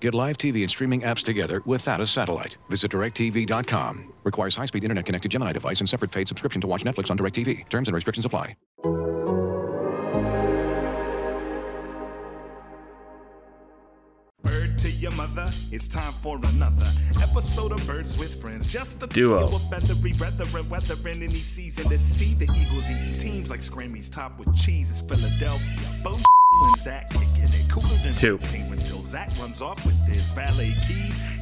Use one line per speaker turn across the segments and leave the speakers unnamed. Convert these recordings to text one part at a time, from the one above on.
Get live TV and streaming apps together without a satellite. Visit directv.com. Requires high-speed internet-connected Gemini device and separate paid subscription to watch Netflix on DirecTV. Terms and restrictions apply.
Bird to your mother, it's time for another episode of Birds with Friends. Just the
Duo.
trio of feathery brethren, weathering any season to see the Eagles eating teams like Scrammy's top with cheese. It's Philadelphia. Bullshit when Zach kicking it cooler than
Two.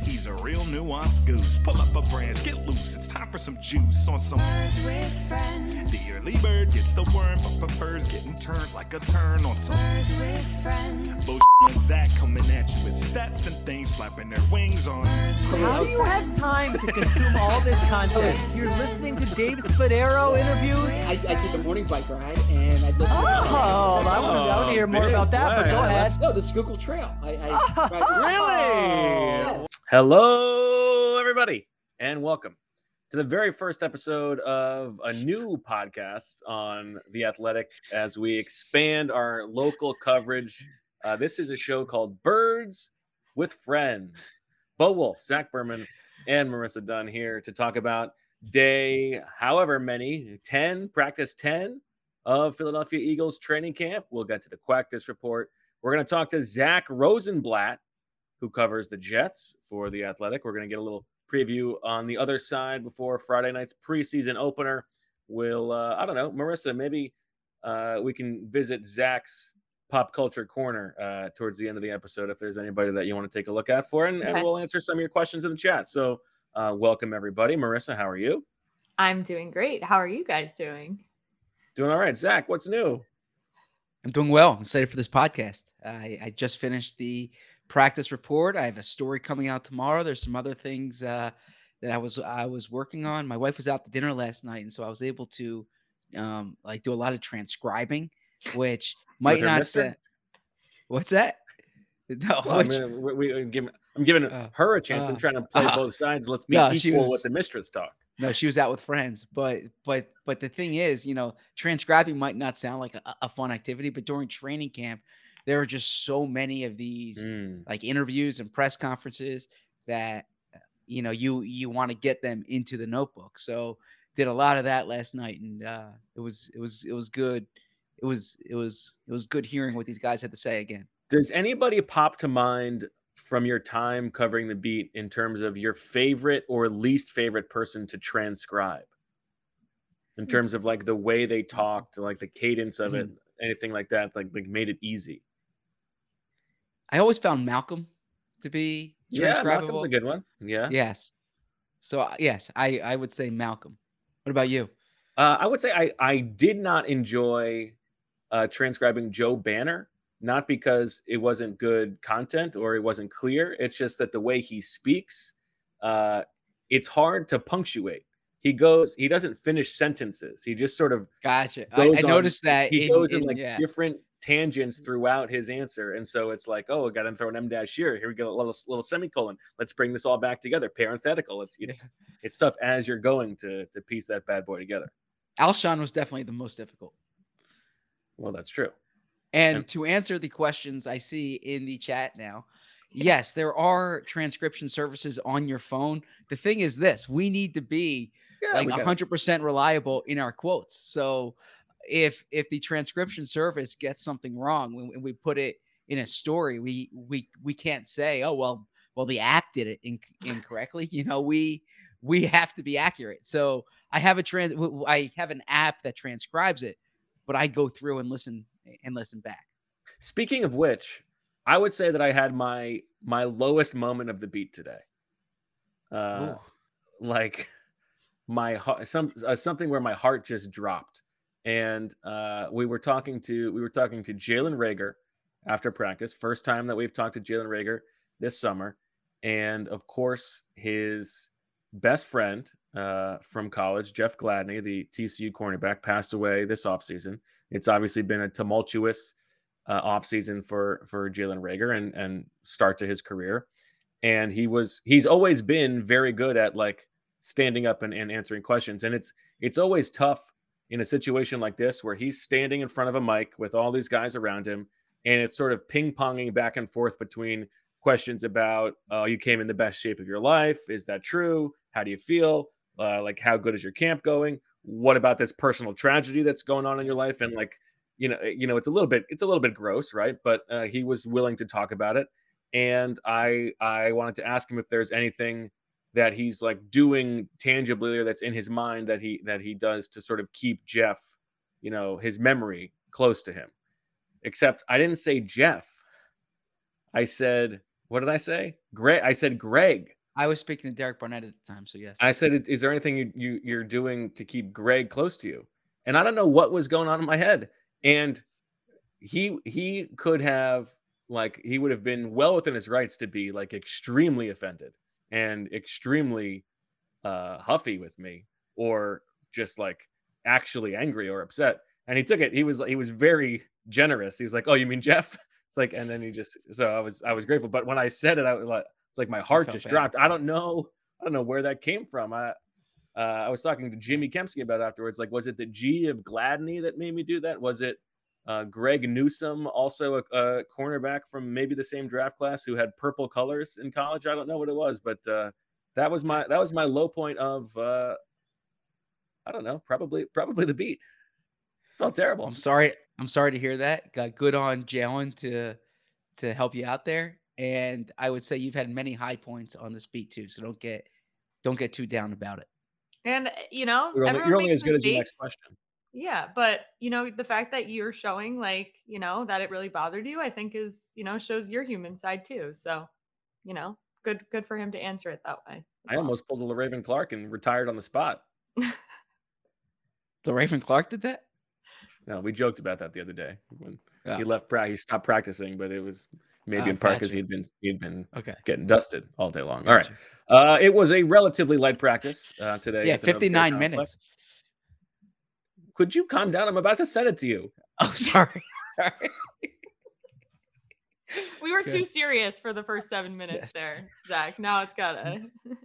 Penguins till Zach runs off with his valet keys. He's a real nuanced goose. Pull up a branch, get loose. It's time for some juice on some.
Birds with friends.
The early bird gets the worm, but prefers getting turned like a turn on some.
Birds with friends.
Bullshit when Zach coming at you with stats and things flapping their wings on.
Birds
How do you have time to consume all this content? You're listening to Dave Spadaro interviews.
I, I take a morning bike ride and I listen.
Oh, I want to hear more about that, but go ahead.
No, the Schuylkill Trail. I, I ride
Really?
Yes.
Hello, everybody, and welcome to the very first episode of a new podcast on The Athletic as we expand our local coverage. Uh, this is a show called Birds with Friends. Bo Wolf, Zach Berman, and Marissa Dunn here to talk about day, however many, 10, practice 10 of Philadelphia Eagles training camp. We'll get to the Quackness report. We're going to talk to Zach Rosenblatt, who covers the Jets for the Athletic. We're going to get a little preview on the other side before Friday night's preseason opener. We'll, uh, I don't know, Marissa, maybe uh, we can visit Zach's pop culture corner uh, towards the end of the episode if there's anybody that you want to take a look at for, and, and we'll answer some of your questions in the chat. So, uh, welcome everybody. Marissa, how are you?
I'm doing great. How are you guys doing?
Doing all right. Zach, what's new?
I'm doing well. I'm excited for this podcast. I, I just finished the practice report. I have a story coming out tomorrow. There's some other things uh, that I was I was working on. My wife was out to dinner last night, and so I was able to um, like do a lot of transcribing, which might not. What's that? No,
Well,
which,
I'm, gonna- we, we, give, I'm giving
Uh,
her a chance. I'm
uh,
trying to play
uh,
both sides. Let's be
no,
equal
was-
with the mistress talk.
no, she was out with friends, but but but the thing is, you know, transcribing might not sound like a, a fun activity, but during training camp, there are just so many of these
Mm.
like interviews and press conferences that uh, you know you you want to get them into the notebook. So did a lot of that last night, and uh, it was it was it was good. It was it was it was good hearing what these guys had to say again.
Does anybody pop to mind from your time covering the beat in terms of your favorite or least favorite person to transcribe? In
Hmm.
terms of like the way they talked, like the cadence of it, anything like that, like like made it easy.
I always found Malcolm to be
Yeah, Malcolm's a good one. Yeah.
Yes. So uh, yes, I I would say Malcolm. What about you?
Uh, I would say I, I did not enjoy uh, transcribing Joe Banner, not because it wasn't good content or it wasn't clear. It's just that the way he speaks, uh, it's hard to punctuate. He goes, he doesn't finish sentences. He just sort of
Gotcha. I, I
on-
noticed that
he
in-
goes in,
in-
like
yeah.
different tangents mm-hmm. throughout his answer, and so it's like, oh, I got to throw an M dash here. Here we go, a little little semicolon. Let's bring this all back together. Parenthetical. It's it's it's tough as you're going to to piece that bad boy together.
Alshon was definitely the most difficult.
Well, that's true.
And
And-
to answer the questions I see in the chat now, yes, there are transcription services on your phone. The thing is this, we need to be
Yeah,
like 100% reliable in our quotes. So if if the transcription service gets something wrong when, we put it in a story, we we we can't say, "Oh, well, well the app did it inc- incorrectly." You know, we we have to be accurate. So I have a trans I have an app that transcribes it, but I go through and listen and listen back.
Speaking of which, I would say that I had my my lowest moment of the beat today. Uh, like my heart, some uh, something where my heart just dropped, and uh, we were talking to we were talking to Jalen Reagor after practice. First time that we've talked to Jalen Reagor this summer, and of course his best friend uh, from college, Jeff Gladney, the TCU cornerback, passed away this offseason. It's obviously been a tumultuous uh, offseason for for Jalen Reagor and and start to his career. And he was he's always been very good at like standing up and, and answering questions. And it's it's always tough in a situation like this where he's standing in front of a mic with all these guys around him, and it's sort of ping ponging back and forth between questions about uh, you came in the best shape of your life. Is that true? How do you feel? Uh, like how good is your camp going? What about this personal tragedy that's going on in your life? And like you know, you know, it's a little bit it's a little bit gross, right? But uh, he was willing to talk about it, and I I wanted to ask him if there's anything that he's like doing tangibly or that's in his mind that he that he does to sort of keep Jeff, you know, his memory close to him. Except I didn't say Jeff. I said, what did I say? Greg. I said Greg.
I was speaking to Derek Barnett at the time, so yes.
I said, is there anything you, you you're doing to keep Greg close to you? And I don't know what was going on in my head. And he he could have like he would have been well within his rights to be like extremely offended and extremely uh, huffy with me or just like actually angry or upset. And he took it. He was he was very generous. He was like, "Oh, you mean Jeff?" It's like, and then he just so I was I was grateful. But when I said it, I was like, it's like my heart just bad. dropped. I don't know. I don't know where that came from. I uh, I was talking to Jimmy Kempski about afterwards. Like, was it the G of Gladney that made me do that? Was it uh, Greg Newsome, also a, a, cornerback from maybe the same draft class who had purple colors in college. I don't know what it was, but uh, that was my that was my low point of uh, I don't know, probably probably the beat. Felt terrible.
I'm sorry. I'm sorry to hear that. Got good on Jalen to to help you out there, and I would say you've had many high points on this beat too. So don't get don't get too down about it.
And you know,
you're only, you're only as good mistakes. as your next question.
Yeah, but you know, the fact that you're showing like, you know, that it really bothered you, I think is, you know, shows your human side too. So, you know, good good for him to answer it that way.
I well. almost pulled a Raven Clark and retired on the spot.
the Raven Clark did that?
No, we joked about that the other day when yeah. he left practice. He stopped practicing, but it was maybe oh, in part because he'd been he'd been okay. getting dusted all day long. Gotcha. All right, uh, it was a relatively light practice uh, today.
Yeah, fifty nine minutes.
Could you calm down? I'm about to send it to you.
Oh, sorry. sorry.
we were too serious for the first seven minutes yes. there, Zach. Now it's gotta. Mm.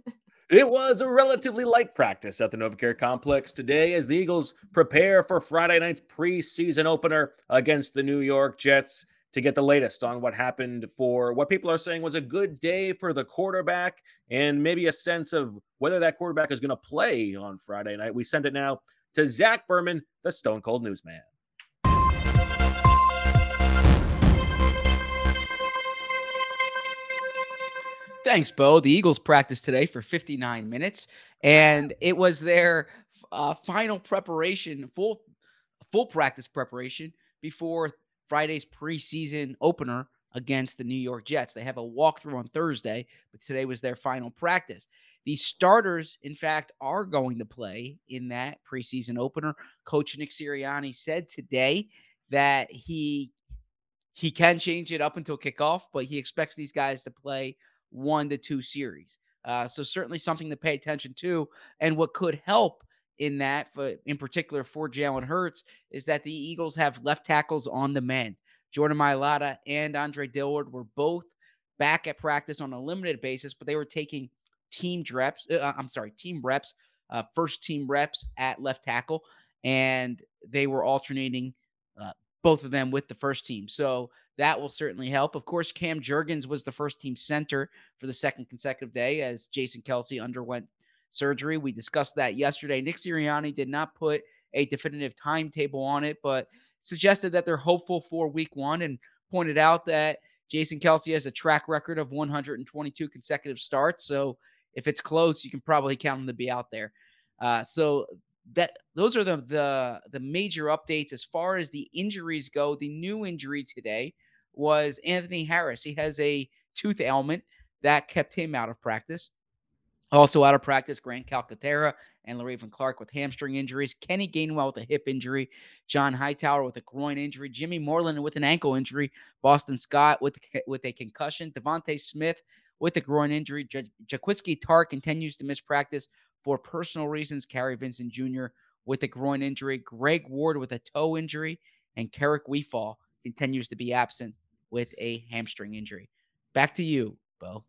It was a relatively light practice at the NovaCare complex today as the Eagles prepare for Friday night's preseason opener against the New York Jets to get the latest on what happened for what people are saying was a good day for the quarterback and maybe a sense of whether that quarterback is going to play on Friday night. We send it now to Zach Berman, the Stone Cold Newsman.
Thanks, Bo. The Eagles practiced today for 59 minutes, and it was their uh, final preparation, full full practice preparation before Friday's preseason opener against the New York Jets. They have a walkthrough on Thursday, but today was their final practice. The starters, in fact, are going to play in that preseason opener. Coach Nick Sirianni said today that he he can change it up until kickoff, but he expects these guys to play one to two series. Uh, so certainly something to pay attention to. And what could help in that, for, in particular for Jalen Hurts, is that the Eagles have left tackles on the mend. Jordan Mailata and Andre Dillard were both back at practice on a limited basis, but they were taking team reps. Uh, I'm sorry, team reps, uh, first team reps at left tackle, and they were alternating uh, both of them with the first team. So that will certainly help. Of course, Cam Jurgens was the first team center for the second consecutive day as Jason Kelce underwent surgery. We discussed that yesterday. Nick Sirianni did not put a definitive timetable on it, but suggested that they're hopeful for week one and pointed out that Jason Kelce has a track record of 122 consecutive starts. So if it's close, you can probably count him to be out there. Uh, so that those are the the the major updates as far as the injuries go. The new injury today was Anthony Harris. He has a tooth ailment that kept him out of practice. Also out of practice, Grant Calcaterra and Le'Raven Clark with hamstring injuries. Kenny Gainwell with a hip injury. John Hightower with a groin injury. Jimmy Moreland with an ankle injury. Boston Scott with, with a concussion. DeVonta Smith with a groin injury. J- Jaquiski Tartt continues to miss practice for personal reasons. Kerry Vincent Jr. with a groin injury, Greg Ward with a toe injury, and Carrick Weefall continues to be absent with a hamstring injury. Back to you, Bo.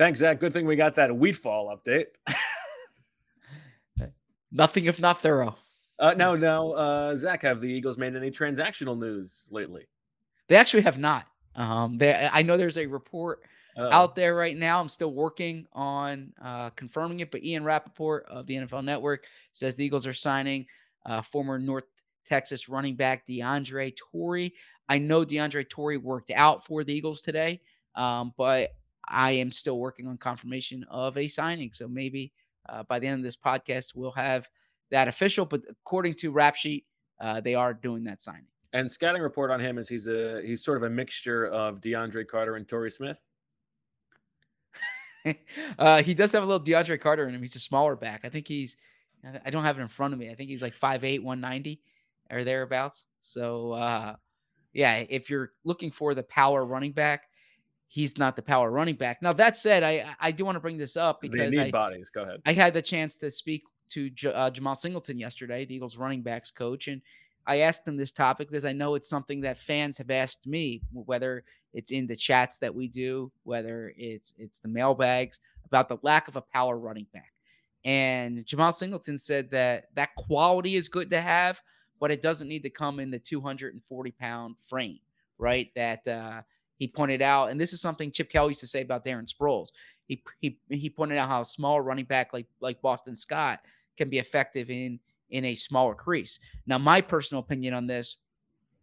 Thanks, Zach. Good thing we got that wheat fall update.
Nothing if not thorough.
Uh, now, now, uh, Zach, have the Eagles made any transactional news lately?
They actually have not. Um, they, I know there's a report
Uh-oh.
out there right now. I'm still working on uh, confirming it, but Ian Rapoport of the NFL Network says the Eagles are signing uh, former North Texas running back DeAndre Torrey. I know DeAndre Torrey worked out for the Eagles today, um, but I am still working on confirmation of a signing. So maybe uh, by the end of this podcast, we'll have that official. But according to Rap Sheet, uh, they are doing that signing.
And scouting report on him is he's a he's sort of a mixture of DeAndre Carter and Torrey Smith.
uh, he does have a little DeAndre Carter in him. He's a smaller back. I think he's, I don't have it in front of me. I think he's like 5'8, 190 or thereabouts. So, uh, yeah, if you're looking for the power running back, he's not the power running back. Now, that said, I, I do want to bring this up because I,
bodies. Go ahead.
I had the chance to speak to J- uh, Jemal Singleton yesterday, the Eagles running backs coach, and I asked him this topic because I know it's something that fans have asked me, whether it's in the chats that we do, whether it's it's the mailbags about the lack of a power running back. And Jemal Singleton said that that quality is good to have, but it doesn't need to come in the 240 pound frame, right? That uh, he pointed out, and this is something Chip Kelly used to say about Darren Sproles. He he he pointed out how a small running back like like Boston Scott can be effective in in a smaller crease. Now, my personal opinion on this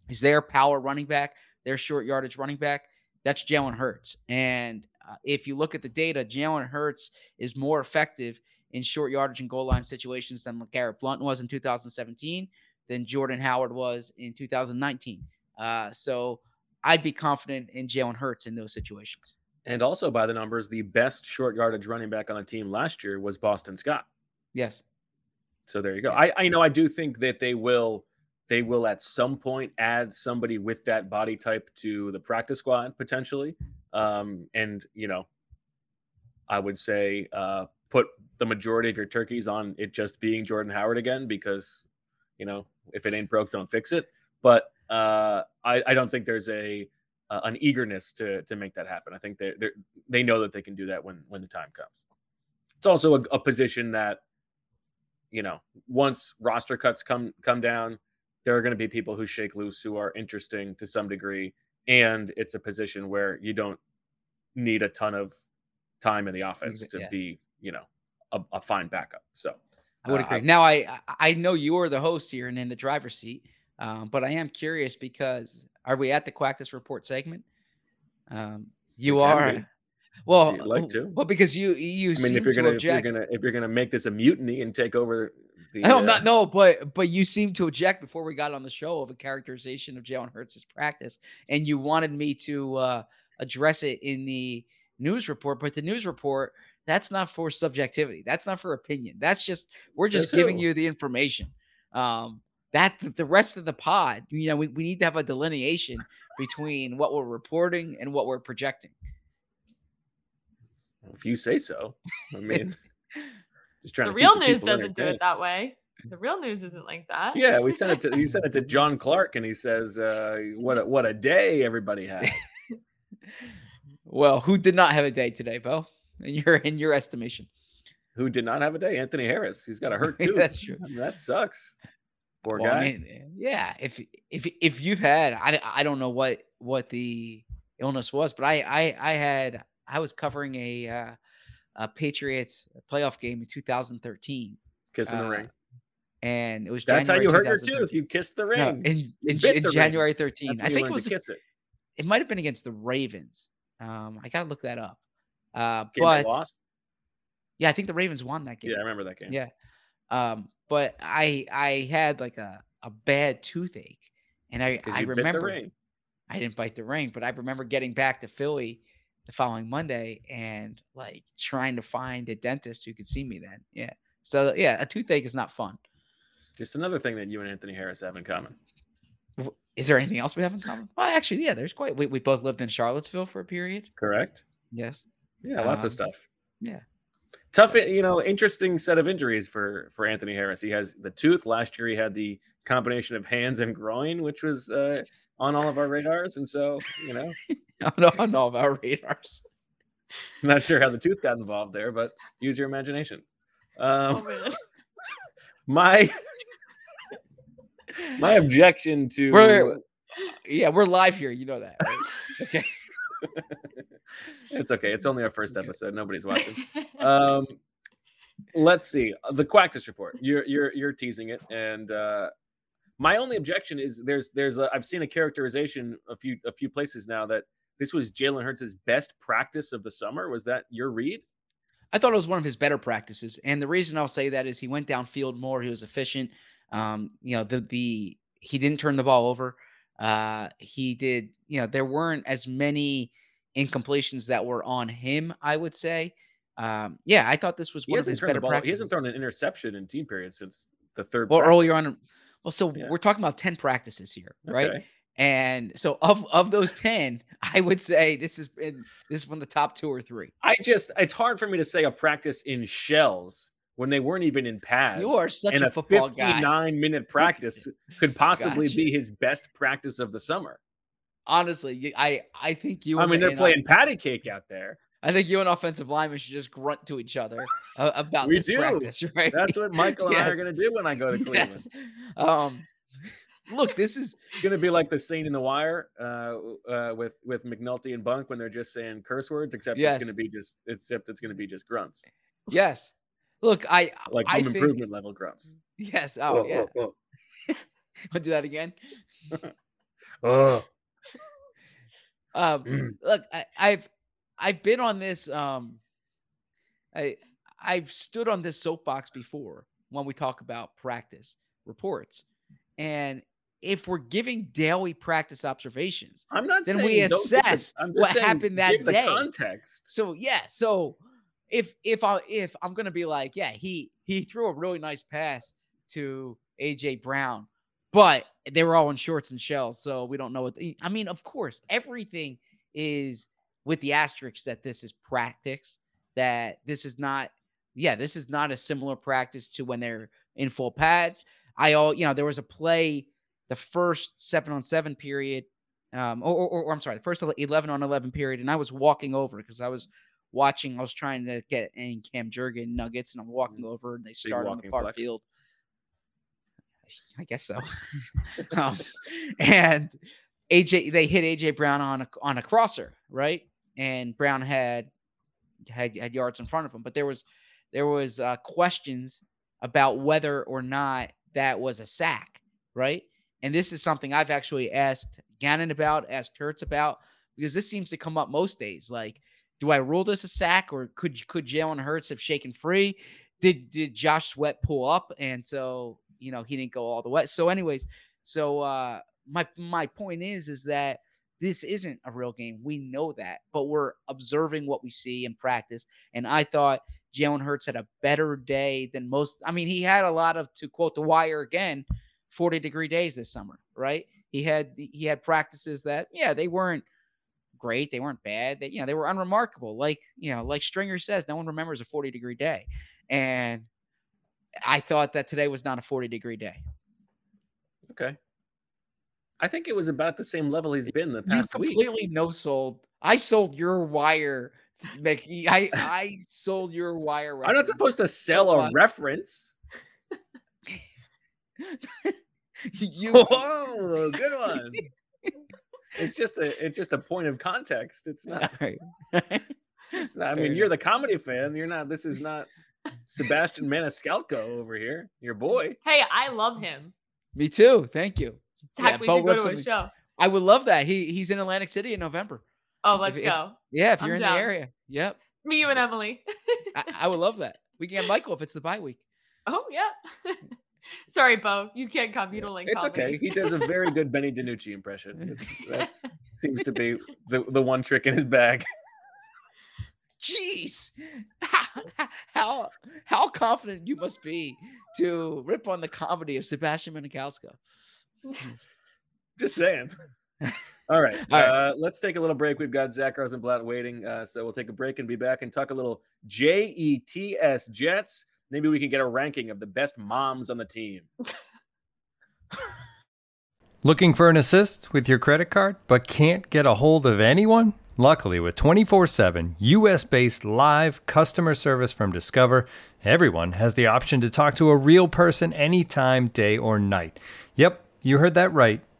is their power running back, their short yardage running back. That's Jalen Hurts. And uh, if you look at the data, Jalen Hurts is more effective in short yardage and goal line situations than Garrett Blount was in 2017, than Jordan Howard was in 2019. Uh, so I'd be confident in Jalen Hurts in those situations.
And also by the numbers, the best short yardage running back on the team last year was Boston Scott.
Yes.
So there you go. I, I know I do think that they will they will at some point add somebody with that body type to the practice squad potentially. Um, and you know, I would say uh, put the majority of your turkeys on it just being Jordan Howard again because you know if it ain't broke, don't fix it. But uh, I, I don't think there's a uh, an eagerness to to make that happen. I think they they they know that they can do that when when the time comes. It's also a, a position that you know once roster cuts come come down, there are going to be people who shake loose who are interesting to some degree, and it's a position where you don't need a ton of time in the offense to
yeah.
be you know a, a fine backup. So
I would
uh,
agree. now, I I I know you are the host here and in the driver's seat, um, but I am curious because are we at the Quackus Report segment? Um, you
We
are.
be.
Well,
you'd like to.
well, because you you
I
seem
mean, if you're
to
gonna if you're gonna if you're gonna make this a mutiny and take over the
No,
uh,
not no, but but you seem to object before we got on the show of a characterization of Jalen Hurts' practice, and you wanted me to uh, address it in the news report. But the news report that's not for subjectivity. That's not for opinion. That's just we're just
Says
giving you the information. Um, that the rest of the pod, you know, we, we need to have a delineation between what we're reporting and what we're projecting.
If you say so, I mean, just trying
The
to keep
real news doesn't do it that way. The real news isn't like that.
Yeah, we sent it to you sent it to John Clark, and he says, uh, "What a, what a day everybody had."
Well, who did not have a day today, Bo? In your in your estimation?
Who did not have a day? Anthony Harris. He's got a hurt tooth.
That's true.
I mean, that sucks. Poor
Well,
guy.
I mean, yeah. If if if you've had, I, I don't know what what the illness was, but I I I had I was covering a uh, a Patriots playoff game in 2013,
Kissing the
uh,
ring.
and it was January.
That's how you hurt your
2013.
tooth. You kissed the
No,
ring.
in in, in
the ring.
January 13.
That's
I think it was
kiss it.
it might have been against the Ravens. Um, I gotta look that up. Uh,
Game
but yeah, I think the Ravens won that game.
Yeah, I remember that game.
Yeah. Um, but I I had like a, a bad toothache. And I I
you bit the
remember. I didn't bite the ring, but I remember getting back to Philly the following Monday and like trying to find a dentist who could see me then. Yeah. So yeah, a toothache is not fun.
Just another thing that you and Anthony Harris have in common.
Is there anything else we have in common? Well, actually, yeah, there's quite we, we both lived in Charlottesville for a period.
Correct.
Yes.
Yeah, lots
Um,
of stuff.
yeah.
Tough, you know, interesting set of injuries for for Anthony Harris. He has the tooth. Last year, he had the combination of hands and groin, which was uh, on all of our radars. And so, you know,
on, on all of our radars.
I'm not sure how the tooth got involved there, but use your imagination. Um,
Oh,
my my objection to
We're, yeah, we're live here. You know that. Right? okay.
It's okay. It's only our first episode. Nobody's watching. Um, let's see the Quactus report. You're you're you're teasing it, and uh, my only objection is there's there's a, I've seen a characterization a few a few places now that this was Jalen Hurts' best practice of the summer. Was that your read?
I thought it was one of his better practices, and the reason I'll say that is he went downfield more. He was efficient. Um, you know, the the he didn't turn the ball over. Uh, he did. You know, there weren't as many incompletions that were on him. I would say. Um, yeah, I thought this was
He
one of
hasn't
his better
ball. He hasn't thrown an interception in team period since the third.
Well,
practice.
earlier on. Well, so
Yeah.
we're talking about ten practices here, right?
Okay.
And so of of those ten, I would say this has been this is one of the top two or three.
I just it's hard for me to say a practice in shells when they weren't even in pads.
You are such
and
a
a
football guy.
59 minute practice could possibly
Gotcha.
be his best practice of the summer.
Honestly, I I think you.
I mean, they're playing patty cake out there.
I think you and offensive linemen should just grunt to each other about
We
this
do.
practice, right?
That's what Michael and I are going to do when I go to Cleveland.
Yes. Um, look, this is
going to be like the scene in The Wire uh, uh, with with McNulty and Bunk when they're just saying curse words, except
Yes.
it's going to be just except it's going to be just grunts,
yes. Look, I
like
I
home
think-
improvement level grunts.
Yes. Oh yeah.
oh,
I'll do that again.
oh.
Um,
Mm.
look, I, I've I've been on this. Um, I I've stood on this soapbox before when we talk about practice reports, and if we're giving daily practice observations,
I'm not
then
saying
we
don't the-
assess
I'm just
what
saying
happened that
give the
day.
context.
So yeah, so if if I if I'm gonna be like, yeah, he he threw a really nice pass to AJ Brown, but they were all in shorts and shells, so we don't know what. The, I mean, of course, everything is with the asterisks that this is practice. That this is not, yeah, this is not a similar practice to when they're in full pads. I all you know, there was a play the first seven on seven period um, or, or, or I'm sorry, the first 11 on 11 period, and I was walking over because I was watching, I was trying to get in Cam Jurgen nuggets, and I'm walking over, and they start on the far
flex.
field. I guess so. um, and AJ, they hit AJ Brown on a on a crosser, right? And Brown had had had yards in front of him, but there was there was uh, questions about whether or not that was a sack, right? And this is something I've actually asked Gannon about, asked Hurts about, because this seems to come up most days. Like, do I rule this a sack, or could could Jalen Hurts have shaken free? Did did Josh Sweat pull up, and so you know he didn't go all the way? So, anyways, so uh, my my point is is that this isn't a real game. We know that, but we're observing what we see in practice. And I thought Jalen Hurts had a better day than most. I mean, he had a lot of, to quote the wire again, 40 degree days this summer, right? He had he had practices that, yeah, they weren't great, they weren't bad, they you know they were unremarkable. Like you know, like Stringer says, no one remembers a 40 degree day, and I thought that today was not a 40 degree day.
Okay. I think it was about the same level he's been the
You
past week.
completely no sold. I sold your wire. Like I I sold your wire.
I'm not supposed to sell a reference.
you
Whoa, good one. it's just a it's just a point of context. It's not.
Right.
It's not I mean, you're the comedy fan. You're not. This is not Sebastian Maniscalco over here. Your boy.
Hey, I love him.
Me too. Thank you.
Zach, we should go to
on
a show.
I would love that. He he's in Atlantic City in November.
Oh, let's
if-
go.
Yeah, if
I'm
you're in
down.
the area. Yep.
Me, you, and Emily.
I, I would love that. We can get Michael if it's the bye week.
oh yeah. Sorry, Bo. You can't come. You don't like.
It's
comedy.
okay. He does a very good Benny DiNucci impression. That seems to be the, the one trick in his bag.
Jeez, how how confident you must be to rip on the comedy of Sebastian Maniscalco.
Just saying. All right.
All right.
Uh, let's take a little break. We've got Zach Rosenblatt waiting. Uh, so we'll take a break and be back and talk a little JETS Jets. Maybe we can get a ranking of the best moms on the team.
Looking for an assist with your credit card but can't get a hold of anyone? Luckily, with 24 7 US based live customer service from Discover, everyone has the option to talk to a real person anytime, day or night. Yep, you heard that right.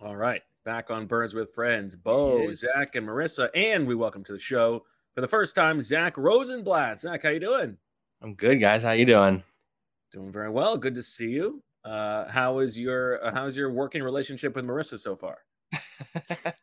All right. Back on Birds with Friends. Bo, Zach, and Marissa. And we welcome to the show for the first time, Zach Rosenblatt. Zach, how you doing?
I'm good, guys. How you doing?
Doing very well. Good to see you. Uh, how is your uh, how's your working relationship with Marissa so far?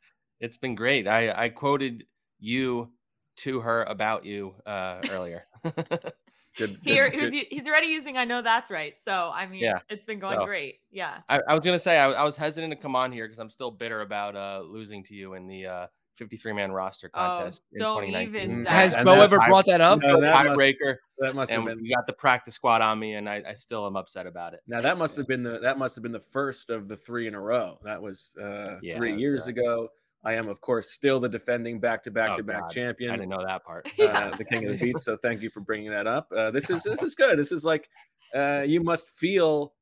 It's been great. I I quoted you to her about you uh, earlier.
Good.
He,
good-
he
good.
u- he's already using I know that's right. So I mean,
Yeah,
it's been going
so-
great. Yeah.
I, I was gonna say I, I was hesitant to come on here because I'm still bitter about uh, losing to you in the uh, 53 man roster contest in
Oh, don't
2019.
even,
Mm. Has
And
Bo ever
tie-
brought that up?
No, that must-
tiebreaker,
That must have been
we got the practice squad on me, and I, I still am upset about it.
now that must have been the that must have been the first of the three in a row. That was uh,
Yeah,
three years
uh,
ago. I am, of course, still the defending back to back
Oh,
to back champion.
I didn't know that part.
uh, the king of the beat. So thank you for bringing that up. Uh, this is this is good. This is like uh, you must feel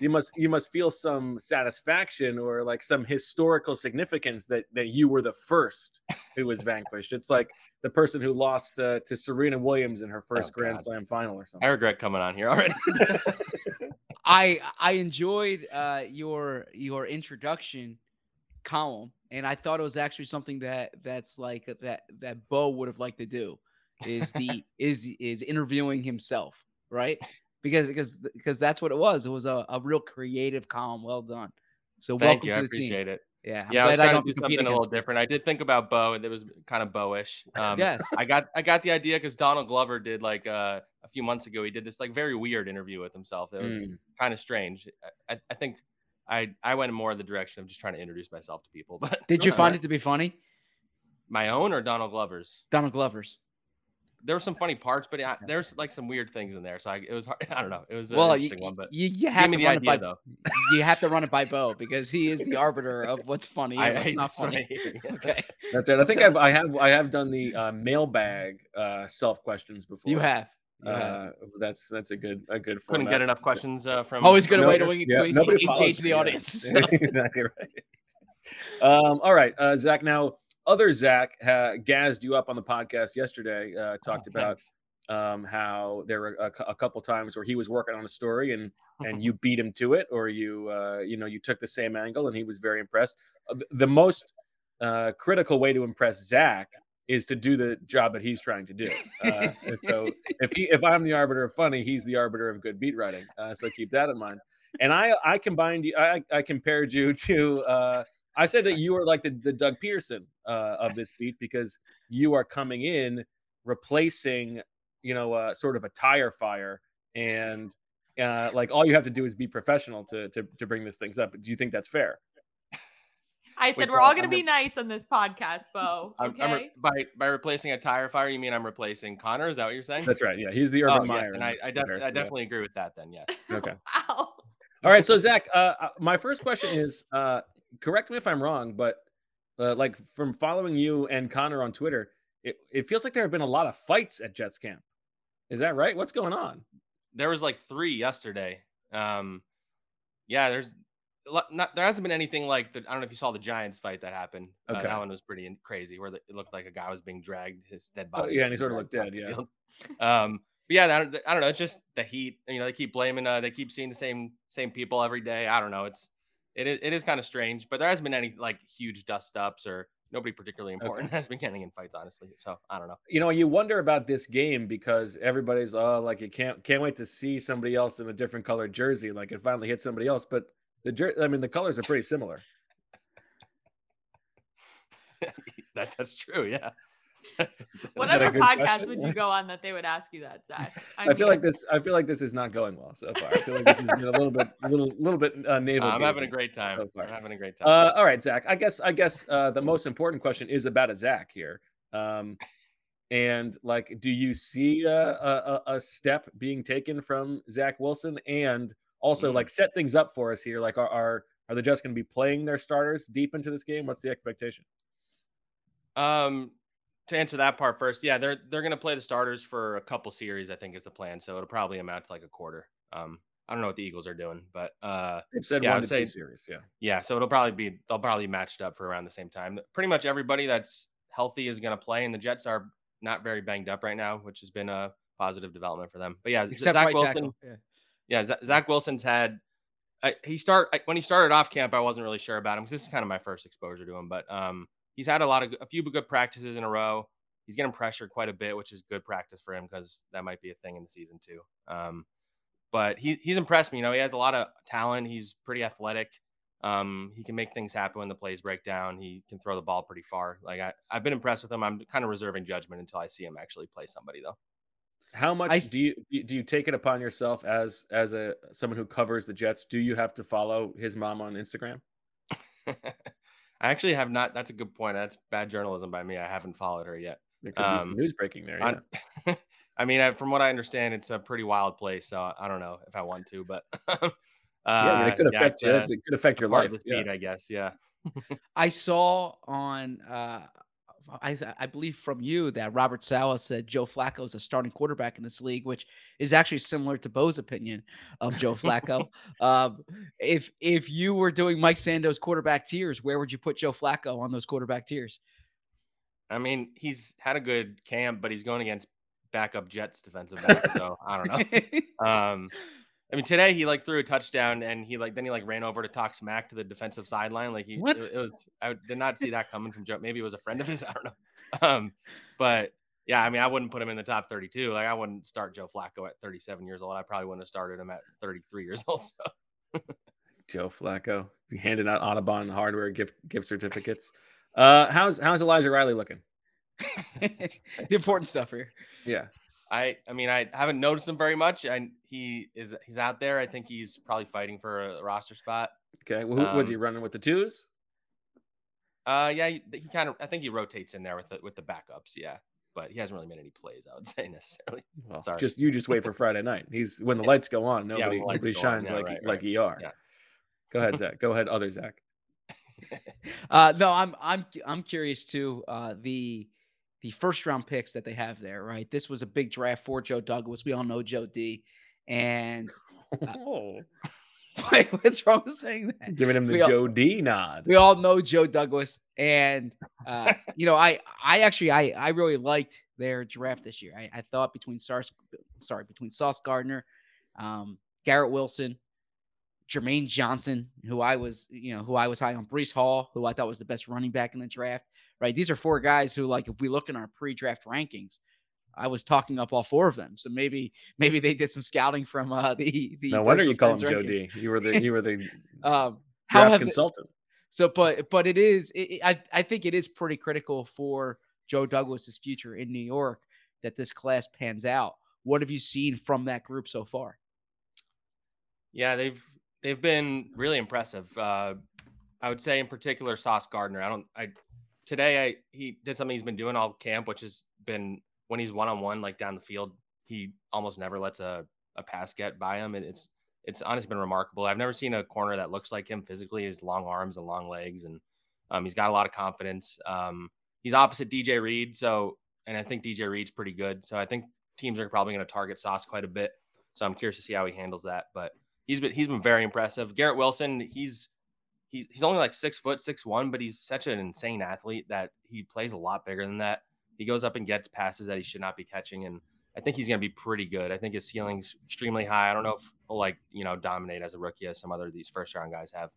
you must you must feel some satisfaction or like some historical significance that that you were the first who was vanquished. It's like the person who lost uh, to Serena Williams in her first
Oh,
Grand
God.
Slam final or something.
I regret coming on here already.
I I enjoyed uh, your your introduction column, and I thought it was actually something that that's like that that Bo would have liked to do is the is is interviewing himself, right? Because because because that's what it was. It was a, a real creative column. Well done. So
Thank
welcome
you.
to
I
the team.
appreciate it.
Yeah, I'm
yeah, I was
glad I
trying
don't
to do something a little different. I did think about Bo, and it was kind of Bowish. Um,
Yes.
I got I got the idea because Donald Glover did like uh, a few months ago. He did this like very weird interview with himself. It was
Mm.
kind of strange. I, I, I think I I went more in the direction of just trying to introduce myself to people. But
Did you find
right.
it to be funny?
my own or Donald Glover's?
Donald Glover's.
There were some funny parts, but I, there's like some weird things in there. So I, it was hard. I don't know. It was an
Well, you,
one, but
you, you have to run
idea
it by
though.
you have to run it by Bo because he is the arbiter of what's funny and what's
I-
not
that's what
funny.
hear.
Okay,
That's right. I think I've I have I have done the uh, mailbag uh, self questions before.
you have. You have.
Uh, that's that's a good a good.
Couldn't
format.
get enough questions uh, from.
Always good
No-
way to, to,
yeah,
to
nobody
engage the
me, yeah.
audience.
exactly right. Um, all right, uh, Zach. Now, other Zach ha- gazzed you up on the podcast yesterday. Uh, talked
Oh,
about um, how there were a, a couple times where he was working on a story and and you beat him to it, or you uh, you know you took the same angle and he was very impressed. Uh, the most uh, critical way to impress Zach is to do the job that he's trying to do. Uh, and so if he if I'm the arbiter of funny, he's the arbiter of good beat writing. Uh, so keep that in mind. And I I combined you I, I compared you to uh, I said that you are like the, the Doug Pederson uh, of this beat because you are coming in replacing you know uh, sort of a tire fire and uh, like all you have to do is be professional to, to to bring this things up. Do you think that's fair?
I said
Wait,
we're all going to be
re-
nice on this podcast, Bo.
I'm,
Okay.
I'm re- by by replacing a tire fire, you mean I'm replacing Connor? Is that what you're saying?
That's right. Yeah, he's the
Oh,
Urban
yes, and I, I, def-
comparison,
I
yeah.
definitely agree with that. Then yes.
Okay.
wow.
All right, so Zach, uh, uh, my first question is, uh, correct me if I'm wrong, but uh, like from following you and Connor on Twitter, it, it feels like there have been a lot of fights at Jets camp. Is that right? What's going on?
There was like three yesterday. Um, yeah, there's a lot- not there hasn't been anything like the, I don't know if you saw the Giants fight that happened. Uh,
Okay.
that one was pretty in- crazy, where the, it looked like a guy was being dragged, his dead
Oh,
body.
yeah, and he sort of looked dead, yeah.
Um, but yeah, I don't, I don't know. It's just the heat. You know, they keep blaming. Uh, they keep seeing the same same people every day. I don't know. It's it is it is kind of strange, but there hasn't been any like huge dust ups or nobody particularly important has been getting in fights, honestly. So I don't know.
You know, you wonder about this game because everybody's oh like you can't can't wait to see somebody else in a different colored jersey, like it finally hit somebody else. But the jer- I mean the colors are pretty similar.
that that's true. Yeah.
What
that a
other
good
podcast
question?
would you go on that they would ask you that, Zach?
I feel like this. I feel like this is not going well so far. I feel like this has been a little bit, a little, little bit uh, navel.
I'm having a great time.
so far.
I'm having a great time.
Uh, all right, Zach. I guess I guess uh, the most important question is about a Zach here. Um, and like, do you see a, a, a- a step being taken from Zach Wilson? And also,
Mm.
like, set things up for us here. Like, are are, are the Jets going to be playing their starters deep into this game? What's the expectation?
Um, to answer that part first, yeah, they're they're gonna play the starters for a couple series. I think is the plan. So it'll probably amount to like a quarter. Um, I don't know what the Eagles are doing, but uh,
They've said
yeah,
one to
say-
two series. Yeah.
yeah. So it'll probably be they'll probably be matched up for around the same time. Pretty much everybody that's healthy is gonna play, and the Jets are not very banged up right now, which has been a positive development for them. But yeah, Z-
Except
Zach
right
Wilson.
tackle. Yeah.
Yeah, Zach Wilson's had. I, he start I, when he started off camp. I wasn't really sure about him because this is kind of my first exposure to him. But um, he's had a lot of a few good practices in a row. He's getting pressured quite a bit, which is good practice for him because that might be a thing in the season too. Um, but he he's impressed me. You know, he has a lot of talent. He's pretty athletic. Um, he can make things happen when the plays break down. He can throw the ball pretty far. Like I, I've been impressed with him. I'm kind of reserving judgment until I see him actually play somebody though.
How much
I-
do you do you take it upon yourself as as a someone who covers the Jets? Do you have to follow his mom on Instagram?
I actually have not. That's a good point. That's bad journalism by me. I haven't followed her yet.
There could be some
Um,
news breaking there. Yeah.
on- I mean, I, from what I understand, it's a pretty wild place. So I don't know if I want to, but uh,
yeah, I mean, it could affect
yeah,
you.
it's
It could affect your life.
of the
yeah.
I guess. Yeah.
I saw on, uh, I, I believe from you that Robert Saleh said Joe Flacco is a starting quarterback in this league, which is actually similar to Bo's opinion of Joe Flacco. um, if if you were doing Mike Sando's quarterback tiers, where would you put Joe Flacco on those quarterback tiers?
I mean, he's had a good camp, but he's going against backup Jets defensive back. so I don't know. Um, I mean, today he like threw a touchdown and he like then he like ran over to talk smack to the defensive sideline. Like he,
What?
It, it was I did not see that coming from Joe. Maybe it was a friend of his. I don't know. Um, but yeah, I mean, I wouldn't put him in the top 32. Like I wouldn't start Joe Flacco at 37 years old. I probably wouldn't have started him at 33 years old. So
Joe Flacco handing out Audubon hardware gift gift certificates. Uh, how's how's Elijah Riley looking?
the important stuff here.
Yeah,
I I mean I haven't noticed him very much. And he is he's out there. I think he's probably fighting for a roster spot.
Okay, well, who, was he
Um,
running with the twos?
Uh, yeah, he, he kind of. I think he rotates in there with the with the backups. Yeah, but he hasn't really made any plays. I would say necessarily.
Well,
sorry.
just you just wait for Friday night. He's when the lights go on, nobody
lights
nobody
go on.
shines
Yeah,
like
right,
like
right.
ER.
Yeah.
Go ahead, Zach. Go ahead, other Zach.
Uh, no, I'm I'm I'm curious too. Uh, the the first round picks that they have there, right? This was a big draft for Joe Douglas. We all know Joe D, and
Oh,
wait, what's wrong with saying that?
giving him the
We all-
Joe D nod.
We all know Joe Douglas, and uh, you know, I I actually I I really liked their draft this year. I, I thought between Stars, sorry, between Sauce Gardner, um, Garrett Wilson, Jermaine Johnson, who I was you know who I was high on, Breece Hall, who I thought was the best running back in the draft. Right, these are four guys who, like, if we look in our pre-draft rankings, I was talking up all four of them. So maybe maybe they did some scouting from uh, the the.
No wonder you call him
Friends
Joe
ranking.
D. You were the you were the
Um, how
draft
have they-
consultant.
so, but but it is. It, it- I I think it is pretty critical for Joe Douglas's future in New York that this class pans out. What have you seen from that group so far?
Yeah, they've they've been really impressive. Uh, I would say in particular Sauce Gardner. I don't. I today I he did something he's been doing all camp, which has been when he's one on one like down the field, he almost never lets a a pass get by him, and it's it's honestly been remarkable. I've never seen a corner that looks like him physically. His long arms and long legs, and um, he's got a lot of confidence. Um, he's opposite DJ Reed, so and I think DJ Reed's pretty good. So I think teams are probably going to target Sauce quite a bit. So I'm curious to see how he handles that. But he's been he's been very impressive. Garrett Wilson, he's he's he's only like six foot six one, but he's such an insane athlete that he plays a lot bigger than that. He goes up and gets passes that he should not be catching, and I think he's going to be pretty good. I think his ceiling's extremely high. I don't know if he'll like you know dominate as a rookie as some other of these first round guys have.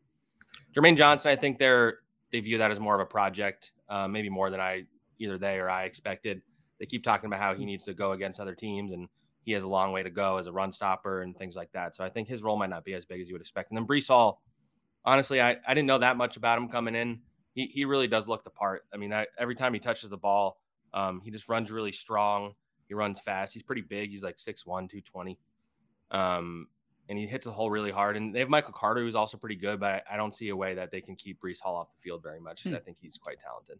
Jermaine Johnson, I think they're they view that as more of a project, uh, maybe more than I either they or I expected. They keep talking about how he needs to go against other teams and he has a long way to go as a run stopper and things like that. So I think his role might not be as big as you would expect. And then Breece Hall, honestly, I, I didn't know that much about him coming in. He, he really does look the part. I mean, I, every time he touches the ball, um, he just runs really strong. He runs fast. He's pretty big. He's like 6'1, 220. Um, and he hits the hole really hard. And they have Michael Carter, who's also pretty good, but I, I don't see a way that they can keep Breece Hall off the field very much.
Hmm.
I think he's quite talented.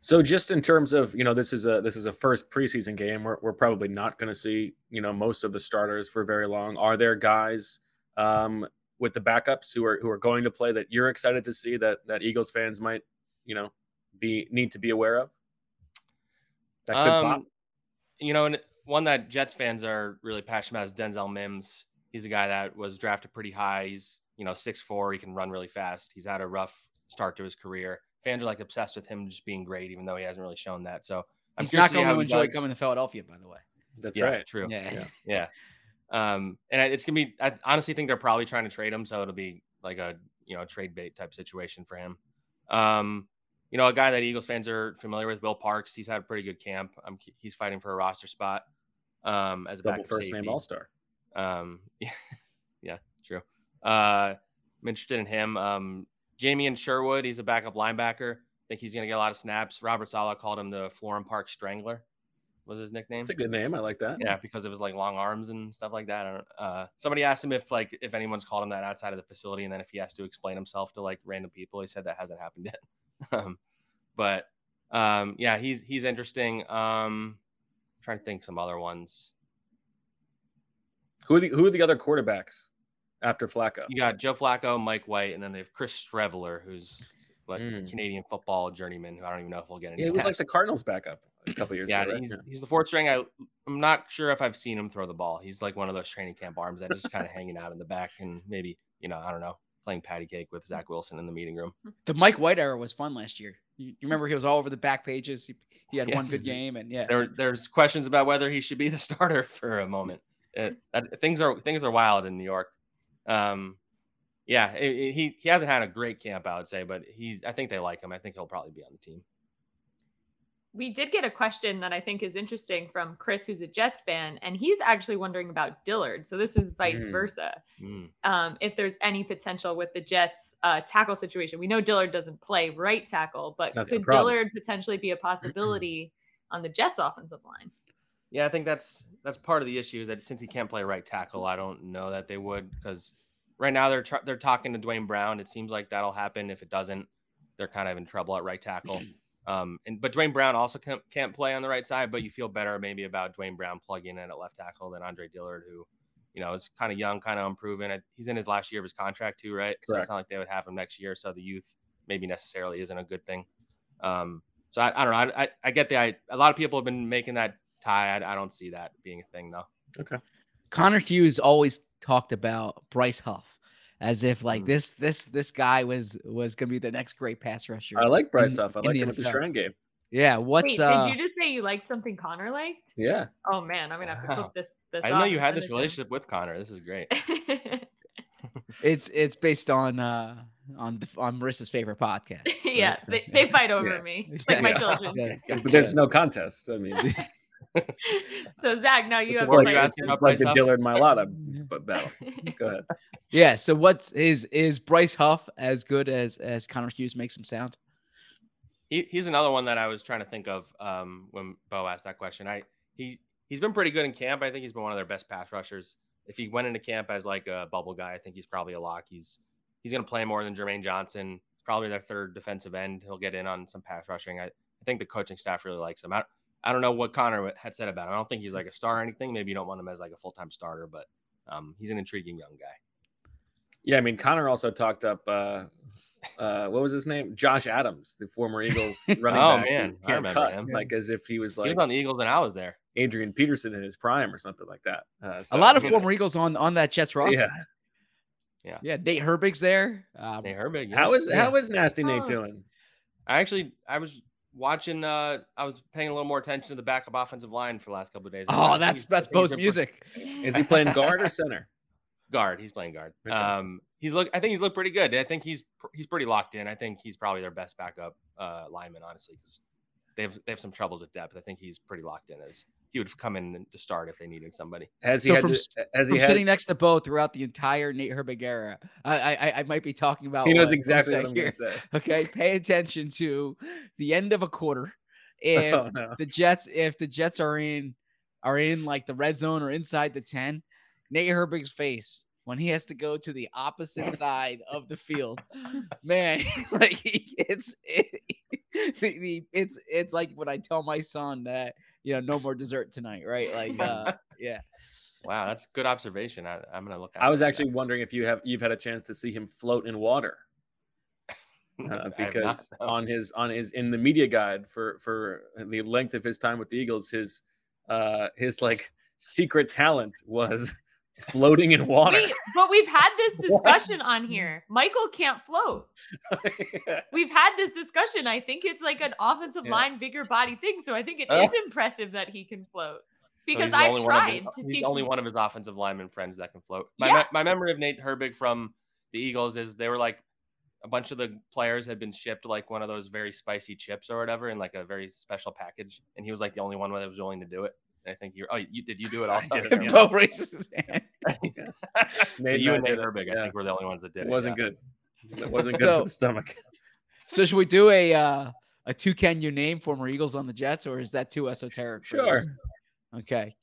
So just in terms of you know this is a this is a first preseason game. We're we're probably not going to see you know most of the starters for very long. Are there guys um, with the backups who are who are going to play that you're excited to see that that Eagles fans might you know be need to be aware of? That could pop.
Um, you know, and one that Jets fans are really passionate about is Denzel Mims. He's a guy that was drafted pretty high. He's you know six four. He can run really fast. He's had a rough start to his career. Fans are like obsessed with him just being great, even though he hasn't really shown that. So I'm
He's not going
how
to
he
enjoy
does.
coming to Philadelphia, by the way.
That's
Yeah,
right.
True.
Yeah.
Yeah. Um, and it's gonna be. I honestly think they're probably trying to trade him, so it'll be like a you know trade bait type situation for him. Um, you know, a guy that Eagles fans are familiar with, Will Parks. He's had a pretty good camp. Um, he's fighting for a roster spot. Um, as a
Double first name. All Star.
Um, yeah, yeah, true. Uh, I'm interested in him. Um, Jamien Sherwood, he's a backup linebacker. I think he's to get a lot of snaps. Robert Saleh called him the Florham Park Strangler. Was his nickname?
It's a good name. I like that.
Yeah, because of his like long arms and stuff like that. Uh, somebody asked him if like if anyone's called him that outside of the facility, and then if he has to explain himself to like random people, he said that hasn't happened yet. um, but um, yeah, he's he's interesting. Um, trying to think some other ones.
Who are the who are the other quarterbacks after Flacco?
You got Joe Flacco, Mike White, and then they have Chris Streveler, who's like this
Mm.
Canadian football journeyman who I don't even know if we'll get any.
Yeah, he was like the Cardinals backup a couple years
yeah,
ago. right?
he's he's the fourth string. I I'm not sure if I've seen him throw the ball. He's like one of those training camp arms that is just kind of hanging out in the back and maybe you know I don't know playing patty cake with Zach Wilson in the meeting room.
The Mike White era was fun last year. You, you remember he was all over the back pages. He, he had one good game, and yeah,
There there's questions about whether he should be the starter for a moment. Uh, that, things are things are wild in New York. Um, yeah, it- it- he he hasn't had a great camp, I would say, but he's I think they like him. I think he'll probably be on the team.
We did get a question that I think is interesting from Chris, who's a Jets fan, and he's actually wondering about Dillard. So this is vice
Mm.
versa.
Mm.
Um, if there's any potential with the Jets uh, tackle situation, we know Dillard doesn't play right tackle, but
That's
could. Dillard potentially be a possibility on the Jets offensive line?
Yeah, I think that's that's part of the issue is that since he can't play right tackle, I don't know that they would because right now they're tr- they're talking to Duane Brown. It seems like that'll happen. If it doesn't, they're kind of in trouble at right tackle. Um, and but Duane Brown also can't, can't play on the right side, but you feel better maybe about Duane Brown plugging in at left tackle than Andre Dillard, who you know is kind of young, kind of unproven. He's in his last year of his contract too, right? So it's
Correct.
not like they would have him next year. So the youth maybe necessarily isn't a good thing. Um, so I, I don't know. I, I, I get the I, a lot of people have been making that tie. I, I don't see that being a thing though.
Okay.
Connor Hughes always talked about Bryce Huff as if like this this this guy was was gonna be the next great pass rusher.
I like Bryce
in-
Huff. I
like
liked
the
him with the
NFL.
Shrine game.
Yeah, what's
Wait,
uh
did you just say you liked something Connor liked?
Yeah.
Oh man, I'm gonna have to
Wow.
flip this. this
I didn't know you had this
it to him.
relationship with Connor. This is great.
it's it's based on uh on the, on Marissa's favorite podcast.
yeah,
right?
they, they fight over
Yeah.
me like my
Yeah.
children.
Yes.
But there's no contest. I mean,
So Zach, now you have
like,
the
you're
right
asking
to-
like the Dillard Mailata but battle. Go ahead.
Yeah, so what's is is Bryce Huff as good as as Connor Hughes makes him sound?
he, he's another one that I was trying to think of um, when Bo asked that question. I he he's been pretty good in camp. I think he's been one of their best pass rushers. If he went into camp as like a bubble guy, I think he's probably a lock. He's he's going to play more than Jermaine Johnson. Probably their third defensive end. He'll get in on some pass rushing. I, I think the coaching staff really likes him. I, I don't know what Connor had said about him. I don't think he's like a star or anything. Maybe you don't want him as like a full time starter, but um, he's an intriguing young guy.
Yeah, I mean, Connor also talked up. Uh, uh, what was his name? Josh Adams, the former Eagles running
Oh,
back. who
man, I
can't
remember
cut,
him.
like as if he was like he
was on the Eagles and I was there.
Adrian Peterson in his prime or something like that. Uh, so,
a lot of
you know,
former Eagles on on that Jets roster.
Yeah.
Yeah.
Yeah, Nate Herbig's there. Um,
Nate Herbig.
How is
Yeah.
how is Nasty Nate
Oh.
doing?
I actually I was watching uh I was paying a little more attention to the backup offensive line for the last couple of days.
Oh,
think
that's
he's- I
that's
think he's
Bo's
been pre-
music.
Is he playing guard or center?
guard. He's playing guard.
Okay.
Um, he's look. I think he's looked pretty good. I think he's he's pretty locked in. I think he's probably their best backup uh, lineman, honestly, because they have they have some troubles with depth. I think he's pretty locked in as he would have come in to start if they needed somebody.
Has he
So
had
from,
to, has he
from
had,
sitting next to Bo throughout the entire Nate Herbig era, I I, I might be talking about.
he knows
what I'm
exactly what I'm going to say.
Okay, pay attention to the end of a quarter. If
Oh, no.
the Jets, if the Jets are in, are in like the red zone or inside the ten, Nate Herbig's face when he has to go to the opposite side of the field, man, like he- it's it, the, the it's it's like when I tell my son that you know no more dessert tonight, right? Like, uh, yeah.
Wow, that's good observation. I, I'm gonna look.
I was
out for
actually wondering if you have you've had a chance to see him float in water. uh,
I have not,
because
no.
on his on his in the media guide for for the length of his time with the Eagles, his uh his like secret talent was floating in water.
Wait, but we've had this discussion on here. Michael can't float. We've had this discussion. I think it's like an offensive
Yeah.
line, bigger body thing. So I think it
Uh.
is impressive that he can float because
the
I've
only one of
tried
his-
to
he's
teach.
only one of his offensive lineman friends that can float. My,
Yeah.
my memory of Nate Herbig from the Eagles is they were like a bunch of the players had been shipped like one of those very spicy chips or whatever in like a very special package, and he was like the only one that was willing to do it. I think you're. Oh, you did you do it also?
did it.
Bo raises his hand.
so you
and I
Nate
did
Herbig, I
yeah.
think, were the only ones that did
It
it.
wasn't
yeah.
good. It wasn't good
So-
for the stomach.
So should we do a uh, a two can you name former Eagles on the Jets, or is that too esoteric?
Sure.
Okay.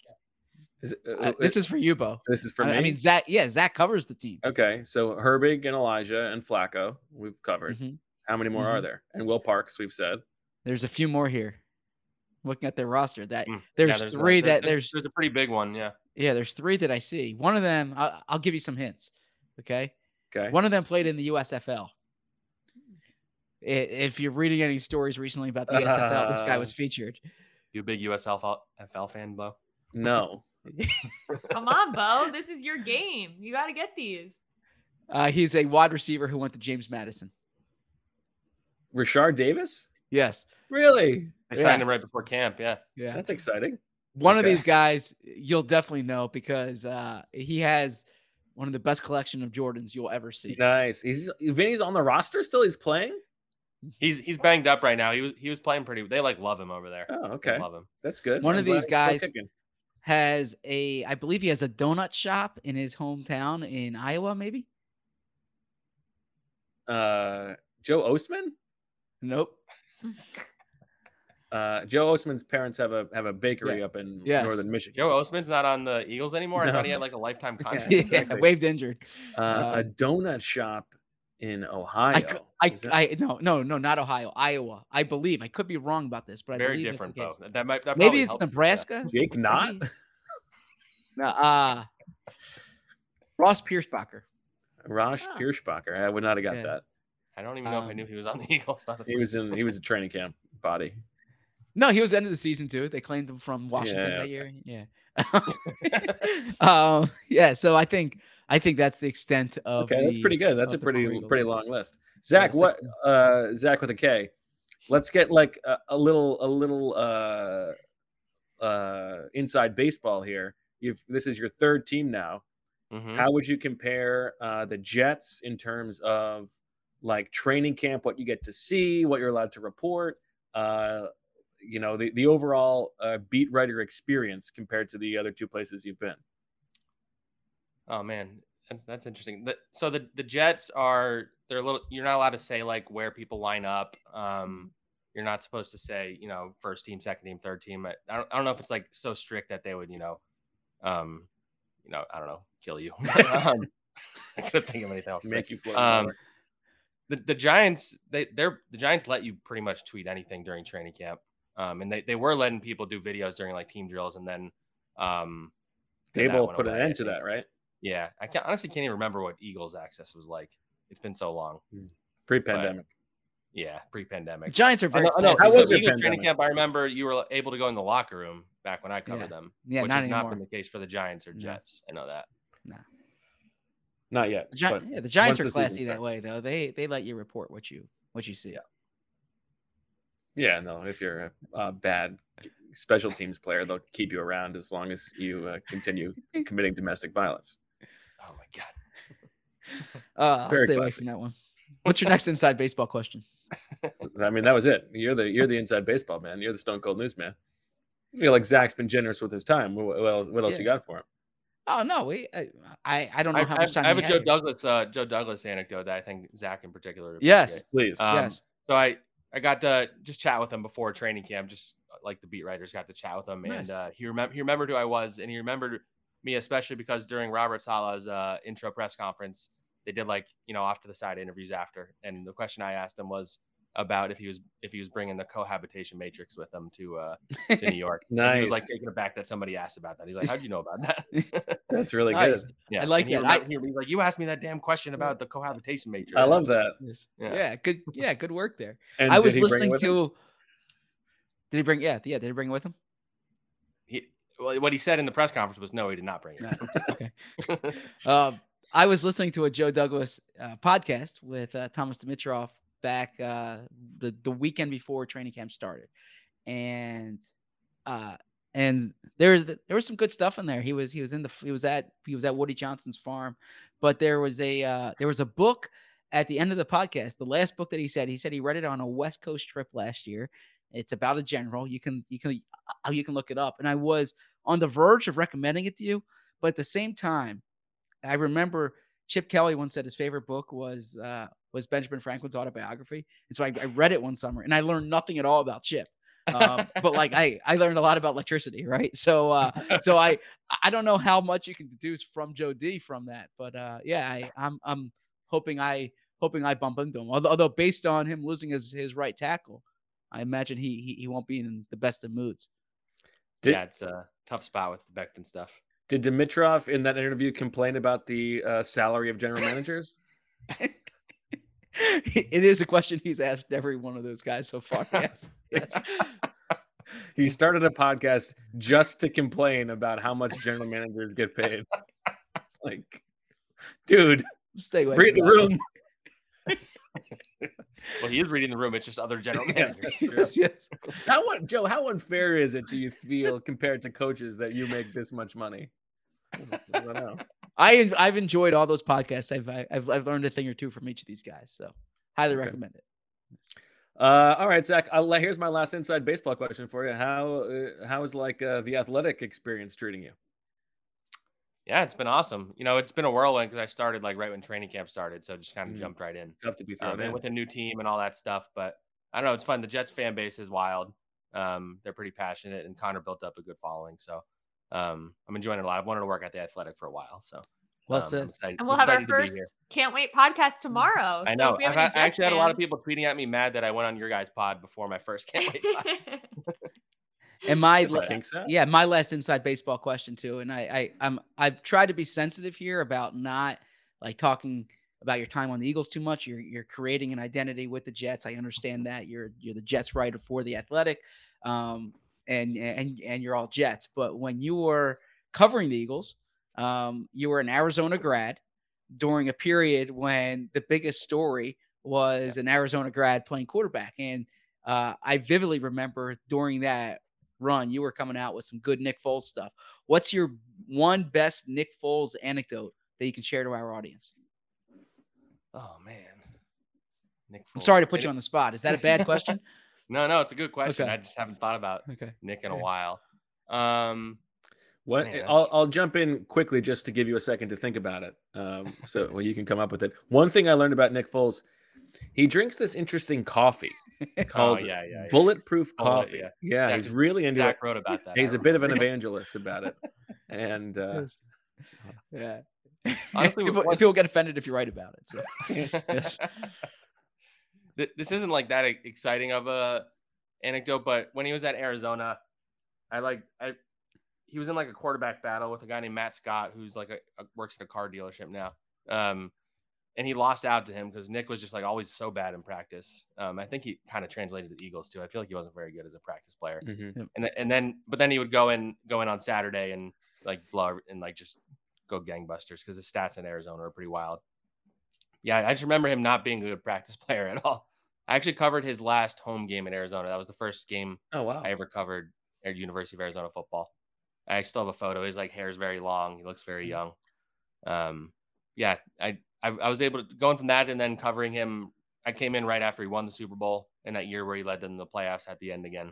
Is it-
Uh, this is for you, Bo.
this is for
I,
me.
I mean, Zach. Yeah, Zach covers the team.
okay, so Herbig and Elijah and Flacco we've covered.
Mhm.
How many more are
Mhm.
there? And Will Parks we've said.
There's a few more here. Looking at their roster, that
Mm.
there's,
Yeah, a-
three
there-
that there's
there's a pretty big one. Yeah.
yeah there's three that I see. One of them, I'll, I'll give you some hints. Okay.
Okay.
One of them played in the USFL. If you're reading any stories recently about the USFL, this guy was
Uh,
featured.
You a big USFL FL fan, Bo?
No.
Come on, Bo. This is your game. You got to get these.
Uh, he's a wide receiver who went to James Madison.
Rashard Davis?
Yes.
Really?
I signed
Yeah.
him right before camp. Yeah.
Yeah.
That's exciting.
One of these guys you'll definitely know because uh, he has one of the best collection of Jordans you'll ever see.
Nice. He's Vinny's on the roster still. He's playing.
He's he's banged up right now. He was he was playing pretty. They like love him over there.
Oh,
They
okay.
love him.
That's good.
One
I'm
of these guys has a, I believe he has a donut shop in his hometown in Iowa, maybe.
Uh, Joe Ostman.
Nope.
Uh, Joe Ostman's parents have a have a bakery
Yeah.
up in
Yes.
northern Michigan.
Joe Ostman's not on the Eagles anymore. I
No.
thought he had like a lifetime contract.
yeah,
exactly.
waived injured.
Uh, a
Um,
donut shop in Ohio.
I, cou- I,
that-
I, no, no, no, not Ohio, Iowa. I believe. I could be wrong about this, but I
Very different,
that's the case.
That might that
Maybe
probably
it's
helps. Yeah.
Nebraska.
Jake not.
Maybe. No, uh, Ross Pierschbacher.
Rosh
Oh.
Pierschbacher. I would not have got
Yeah.
that.
I don't even know if I
Um,
knew he was on the Eagles. Honestly.
He was in he was a training camp body.
No, he was end of the season too. They claimed him from Washington
Yeah,
that year. Yeah. um, yeah. So I think I think that's the extent of.
Okay, that's pretty good. That's a pretty
Eagles.
pretty long list. Zach,
Yeah,
what uh Zach with a K. Let's get like a, a little a little uh uh inside baseball here. You've this is your third team now.
Mhm.
How would you compare uh the Jets in terms of like training camp, what you get to see, what you're allowed to report, uh you know, the, the overall uh, beat writer experience compared to the other two places you've been.
Oh man, that's that's interesting. The, so the the Jets are they're a little. You're not allowed to say like where people line up. Um, you're not supposed to say you know first team, second team, third team. I, I don't I don't know if it's like so strict that they would you know, um, you know I don't know kill you. um, I couldn't think of anything else. to.
Make you float.
Um, the, the Giants, they they're the Giants let you pretty much tweet anything during training camp. Um, and they, they were letting people do videos during like team drills and then um then that
Table
went
put an end to that, right?
Yeah. I can't honestly can't even remember what Eagles access was like. It's been so long.
Pre-pandemic.
Yeah, pre-pandemic.
Giants are
I
very.
know- I know, so
was your
Eagles training camp, I remember you were able to go in the locker room back when I covered
Yeah.
them.
Yeah,
which
not
has not been the case for the Giants or
No.
Jets. I know that.
Not yet.
The, Gi- yeah, the Giants are classy that way, though. They they let you report what you what you see.
Yeah. Yeah, no. If you're a, a bad special teams player, they'll keep you around as long as you uh, continue committing domestic violence.
Oh my god.
Uh, I'll
Very
stay away from that one. What's your next inside baseball question?
I mean, that was it. You're the you're the inside baseball man. You're the Stone Cold News man. I feel like Zach's been generous with his time. What, what else? What else
Yeah.
you got for him?
Oh no, we. I I, I don't know
I,
how
I-
much time.
I have a Joe
here.
Douglas, uh, Joe Douglas anecdote that I think Zach in particular.
Yes,
please.
Um,
yes.
So I I got to just chat with him before training camp, just uh, like the beat writers got to chat with him,
Nice.
and uh, he remember he remembered who I was, and he remembered me especially because during Robert Saleh's uh, intro press conference, they did like you know off to the side interviews after, and the question I asked him was about if he was if he was bringing the cohabitation matrix with him to uh, to New York. And He was like
Nice.
taken aback that somebody asked about that. He's like, "How do you know about that?"
That's really
Nice.
good.
Yeah,
I like
and he.
I-
remember- he- he's like, "You asked me that damn question about the cohabitation matrix."
I love that.
Yeah.
Yeah. good. Yeah, good work there.
And
I was
he bring it
listening
with him?
to. Did he bring? Yeah, yeah. Did he bring it with him?
He, well, what he said in the press conference was, "No, he did not bring it."
No. Okay. Um, I was listening to a Joe Douglas uh, podcast with uh, Thomas Dimitroff back uh, the the weekend before training camp started, and uh, and there's there was some good stuff in there. He was he was in the he was at he was at Woody Johnson's farm, but there was a uh, there was a book at the end of the podcast. The last book that he said he said he read it on a West Coast trip last year. It's about a general. You can you can uh, you can look it up. And I was on the verge of recommending it to you, but at the same time, I remember Chip Kelly once said his favorite book was uh, was Benjamin Franklin's autobiography, and so I, I read it one summer, and I learned nothing at all about Chip. um, but like I, I learned a lot about electricity, right? So, uh, so I, I don't know how much you can deduce from Joe D from that, but uh, yeah, I, I'm, I'm hoping I, hoping I bump into him. Although, although based on him losing his, his right tackle, I imagine he, he, he won't be in the best of moods.
Did-
yeah, it's a tough spot with the Becton stuff.
Did Dimitroff in that interview complain about the uh, salary of general managers?
it is a question he's asked every one of those guys so far. Yes, yes.
he started a podcast just to complain about how much general managers get paid. It's like, dude,
Stay away.
read the room.
Well, he is reading the room. It's just other general managers.
that's.
Yes, yes.
How un- Joe? How unfair is it? Do you feel compared to coaches that you make this much money? I don't know.
I en- I've enjoyed all those podcasts. I've I- I've I've learned a thing or two from each of these guys. So highly
Okay.
recommend it.
Uh, all right, Zach. I'll, here's my last inside baseball question for you. How uh, how is like uh, the athletic experience treating you?
Yeah, it's been awesome. You know, it's been a whirlwind because I started like right when training camp started, so just kind of
Mm.
jumped right in.
Tough to be thrown
um,
in.
with a new team and all that stuff. But I don't know, it's fun. The Jets fan base is wild. Um, they're pretty passionate, and Connor built up a good following. So um, I'm enjoying it a lot. I've wanted to work at the Athletic for a while, so
Well
um,
said.
Excited.
And we'll have our
excited to be
first can't wait podcast tomorrow.
I
So
know.
if we have
I've had, I actually had a lot of people tweeting at me mad that I went on your guys' pod before my first can't wait. pod.
And my
I think so.
yeah, my last inside baseball question too. And I, I I'm I've tried to be sensitive here about not like talking about your time on the Eagles too much. You're you're creating an identity with the Jets. I understand that you're you're the Jets writer for the Athletic, um, and and and you're all Jets. But when you were covering the Eagles, um, you were an Arizona grad during a period when the biggest story was an Arizona grad playing quarterback, and uh, I vividly remember during that run, you were coming out with some good Nick Foles stuff. What's your one best Nick Foles anecdote that you can share to our audience?
oh man, Nick.
I'm sorry to put you on the spot. Is that a bad question?
no, no, it's a good question.
Okay.
I just haven't thought about
Okay.
Nick in a while. Um,
What
Man,
I'll I'll jump in quickly just to give you a second to think about it. Um, so well, you can come up with it. One thing I learned about Nick Foles, he drinks this interesting coffee called
Oh, yeah, yeah, yeah.
bulletproof
Bullet,
coffee.
yeah.
Yeah,
Yeah,
he's
'cause
really into
Zach
it.
wrote about that.
He's a bit of an evangelist about it, and uh,
Yeah.
Honestly, with
people, people get offended if you write about it. So yes.
Th- this isn't like that exciting of a anecdote, but when he was at Arizona, I like I he was in like a quarterback battle with a guy named Matt Scott, who's like a, a works at a car dealership now. Um, and he lost out to him because Nick was just like always so bad in practice. Um, I think he kind of translated to the Eagles too. I feel like he wasn't very good as a practice player.
mhm.
And and then but then he would go in go in on Saturday and like blow and like just go gangbusters because the stats in Arizona are pretty wild. Yeah, I just remember him not being a good practice player at all. I actually covered his last home game in Arizona. That was the first game
oh wow,
I ever covered at University of Arizona football. I still have a photo. His like hair is very long. He looks very young. um, yeah, I, I I was able to going from that and then covering him. I came in right after he won the Super Bowl in that year where he led them the playoffs at the end again.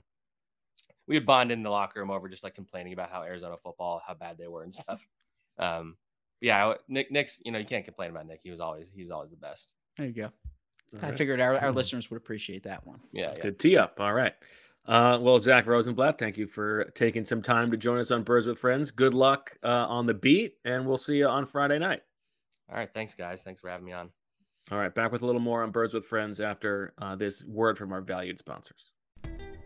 We would bond in the locker room over just like complaining about how Arizona football, how bad they were and stuff. Um, yeah, Nick, Nick's, you know, you can't complain about Nick. He was always, he was always the best.
There you go.
All
I
right.
figured our, our listeners would appreciate that one.
Yeah, yeah.
Good tee up. All right. Uh, well, Zach Rosenblatt, thank you for taking some time to join us on Birds with Friends. Good luck uh, on the beat, and we'll see you on Friday night.
All right. Thanks, guys. Thanks for having me on.
All right. Back with a little more on Birds with Friends after uh, this word from our valued sponsors.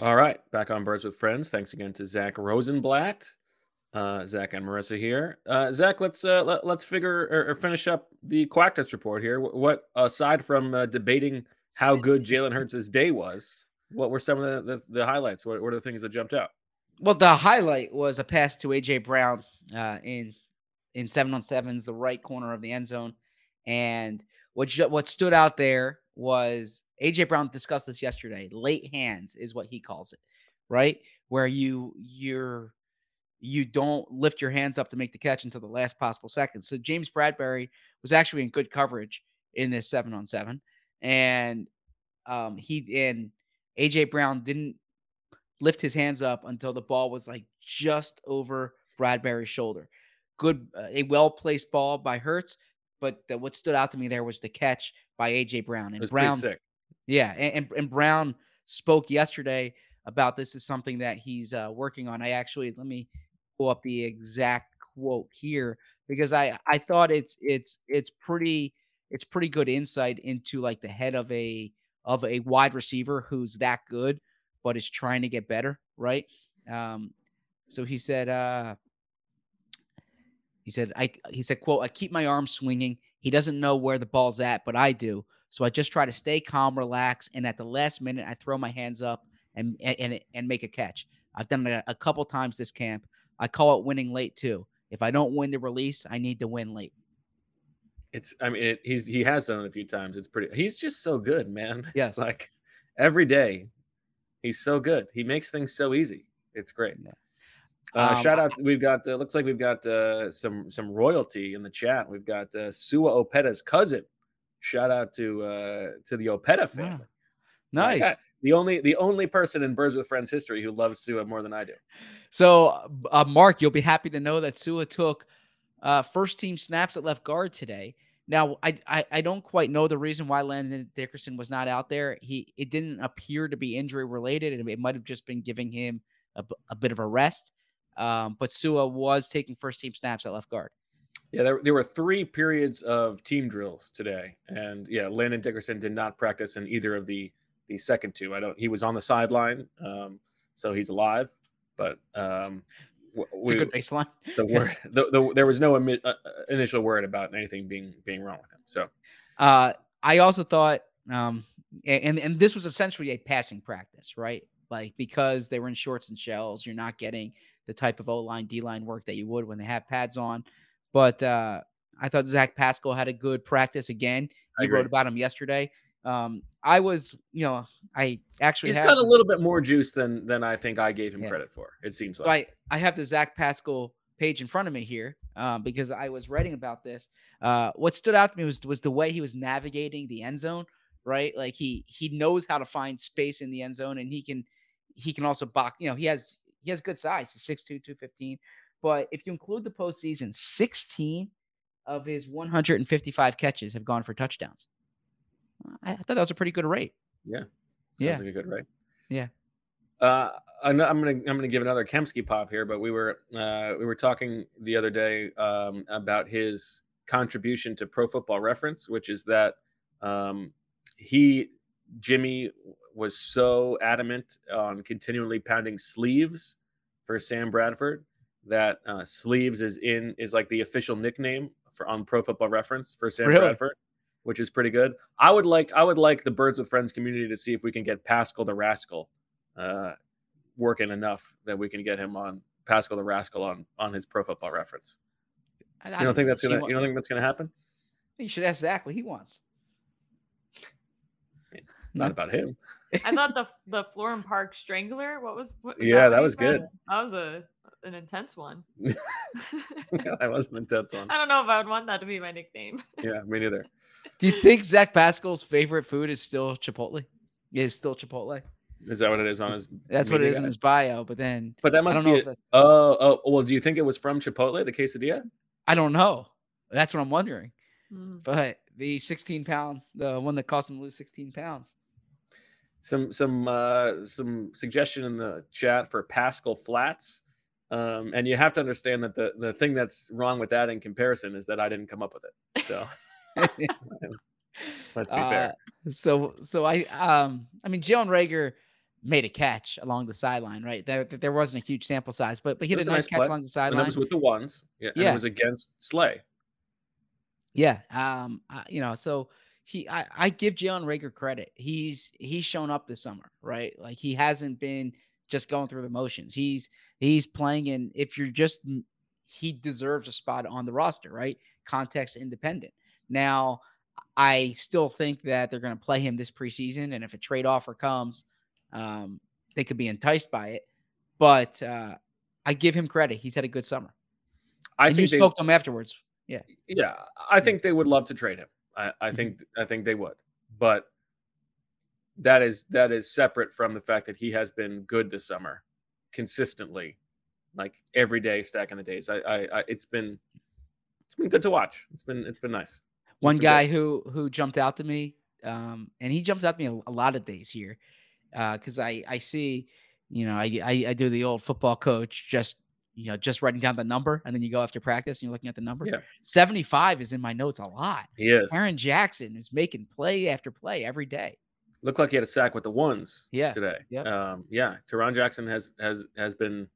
All right, back on Birds with Friends. Thanks again to Zach Rosenblatt, uh, Zach and Marissa here. Uh, Zach, let's uh, let, let's figure or, or finish up the Quackness report here. What, what aside from uh, debating how good Jalen Hurts' day was, what were some of the, the, the highlights? What, what are the things that jumped out?
Well, the highlight was a pass to AJ Brown uh, in in seven on sevens, the right corner of the end zone, and what what stood out there was AJ Brown discussed this yesterday. Late hands is what he calls it, right? Where you you're you don't lift your hands up to make the catch until the last possible second. So James Bradberry was actually in good coverage in this seven on seven, and um, he and AJ Brown didn't lift his hands up until the ball was like just over Bradberry's shoulder. Good, uh, a well placed ball by Hurts, but the, what stood out to me there was the catch by AJ Brown. And Brown,
sick.
yeah, and, and, and Brown spoke yesterday about this is something that he's uh, working on. I actually let me pull up the exact quote here because I I thought it's it's it's pretty it's pretty good insight into like the head of a of a wide receiver who's that good but is trying to get better, right? Um, so he said, uh, he said, I he said, quote, I keep my arm swinging. He doesn't know where the ball's at, but I do. So I just try to stay calm, relax, and at the last minute, I throw my hands up and and and make a catch. I've done it a couple times this camp. I call it winning late too. If I don't win the release, I need to win late.
It's I mean it, he's he has done it a few times. It's pretty. He's just so good, man.
Yes.
It's like every day, he's so good. He makes things so easy. It's great. Uh,
Um,
shout out! We've got uh, looks like we've got uh, some some royalty in the chat. We've got uh, Sua Opeta's cousin. Shout out to uh, to the Opeta family.
Nice.
Like, the only the only person in Birds with Friends history who loves Sua more than I do.
So, uh, Mark, you'll be happy to know that Sua took uh, first team snaps at left guard today. Now, I, I I don't quite know the reason why Landon Dickerson was not out there. He it didn't appear to be injury related, and it might have just been giving him a bit of a rest. Um, but Sua was taking first team snaps at left guard.
Yeah, there, there were three periods of team drills today, and yeah, Landon Dickerson did not practice in either of the the second two. I don't. He was on the sideline, um, so he's alive, but um, w-
It's a good baseline.
The word, the, the, there was no imi- uh, initial word about anything being being wrong with him. So
Uh, I also thought, um, and and this was essentially a passing practice, right? Like because they were in shorts and shells, you're not getting the type of O line, D line work that you would when they have pads on. But uh, I thought Zach Pascal had a good practice again. You wrote about him yesterday. Um, I was, you know, I actually
he's got a little bit more juice than than I think I gave him
Yeah.
credit for. It seems
So
like.
I, I have the Zach Pascal page in front of me here um, because I was writing about this. Uh, what stood out to me was was the way he was navigating the end zone. Right, like he he knows how to find space in the end zone, and he can he can also box. You know, he has he has good size. He's 6'2", 215. But if you include the postseason, sixteen of his one hundred and fifty five catches have gone for touchdowns. I, I thought that was a pretty good rate.
Yeah. Sounds
Yeah.
like a good right.
Yeah.
Uh, I'm I'm gonna I'm gonna give another Kempski pop here, but we were uh, we were talking the other day um, about his contribution to Pro Football Reference, which is that um, he Jimmy was so adamant on continually pounding sleeves for Sam Bradford that uh, sleeves is in is like the official nickname for on Pro Football Reference for Sam
Really?
Bradford, which is pretty good. I would like I would like the Birds with Friends community to see if we can get Pascal the Rascal uh, working enough that we can get him on Pascal the Rascal on on his Pro Football Reference.
I,
You don't think that's gonna
what-
you don't think that's gonna happen?
You should ask Zach what he wants.
It's not about him.
I thought the the Florham Park Strangler. What was? What, is
Yeah,
what
that was
said?
good.
That was a an intense one.
that was an intense one.
I don't know if I would want that to be my nickname.
Yeah, me neither.
Do you think Zach Pascal's favorite food is still Chipotle? Is still Chipotle?
Is that what it is on his?
That's what it is
media
is in his bio. But then,
But that must be.
know
a- oh, oh, well. Do you think it was from Chipotle, the quesadilla?
I don't know. That's what I'm wondering.
Mm.
But the 16 pound, the one that cost him to lose 16 pounds.
Some some uh, some suggestion in the chat for Pascal Flats, um, and you have to understand that the the thing that's wrong with that in comparison is that I didn't come up with it. So let's be fair.
Uh, so, so I, um, I mean, Jalen Reagor made a catch along the sideline, right? There, there wasn't a huge sample size, but but he
was
a nice catch
play,
along the sideline.
and that was with the ones. Yeah, and
Yeah.
it was against Slay.
Yeah. Um, I- you know, so he I, I give Jalen Reagor credit. He's he's shown up this summer, right? Like he hasn't been just going through the motions. He's he's playing and if you're just he deserves a spot on the roster, right? Context independent. Now, I still think that they're going to play him this preseason, and if a trade offer comes, um, they could be enticed by it. But uh, I give him credit; he's had a good summer.
I
and
think
you
they-
spoke to him afterwards. Yeah,
Yeah, I think they would love to trade him. I, I
Mm-hmm.
think I think they would, but that is that is separate from the fact that he has been good this summer, consistently, like every day, stacking the days. I, I, I it's been it's been good to watch. It's been it's been nice.
One
been good.
guy who who jumped out to me, um, and he jumps out to me a, a lot of days here, because I I see, you know, I, I I do the old football coach just you know just writing down the number, and then you go after practice and you're looking at the number.
Yeah.
seventy five is in my notes a lot.
He is.
Tarron Jackson is making play after play every day.
Looked like he had a sack with the ones
Yes,
today.
yep.
Um, yeah, Tarron Jackson has has has been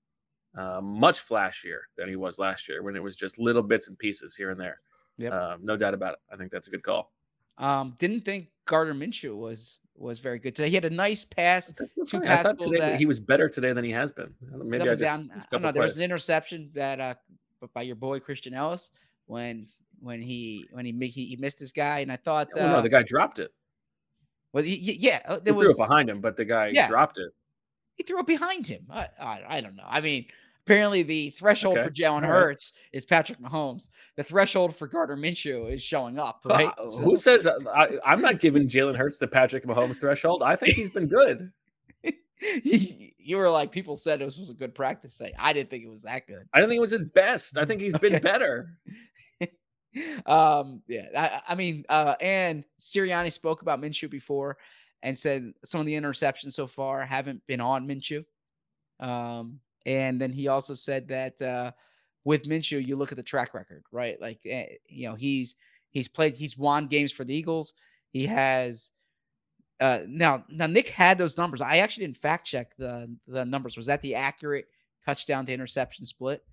uh, much flashier than he was last year when it was just little bits and pieces here and there.
Yep.
Um, no doubt about it. I think that's a good call.
Um, didn't think Gardner Minshew was was very good today. He had a nice pass to
Funny, I thought
Pascal that
he was better today than he has been. Maybe I just
down. I don't know. There was an interception that uh by your boy Christian Ellis when when he when he he, he missed this guy, and I thought
Oh,
uh,
no, the guy dropped it.
well, he, yeah, uh,
He
there
threw
was
it behind him, but the guy
Yeah.
dropped it.
he threw it behind him. I, I I don't know. I mean, apparently the threshold
Okay,
for Jalen
all right.
Hurts is Patrick Mahomes. The threshold for Gardner Minshew is showing up. Right?
Uh,
So-
Who says I, I'm not giving Jalen Hurts the Patrick Mahomes threshold? I think he's been good.
you were like people said this was a good practice day. I didn't think it was that good.
I don't think it was his best. I think he's been better.
um yeah I, I mean uh and Sirianni spoke about Minshew before and said some of the interceptions so far haven't been on Minshew um and then he also said that uh with Minshew you look at the track record right? Like eh, you know he's he's played he's won games for the Eagles. He has uh now now Nick had those numbers. I actually didn't fact check the the numbers. Was that the accurate touchdown to interception split.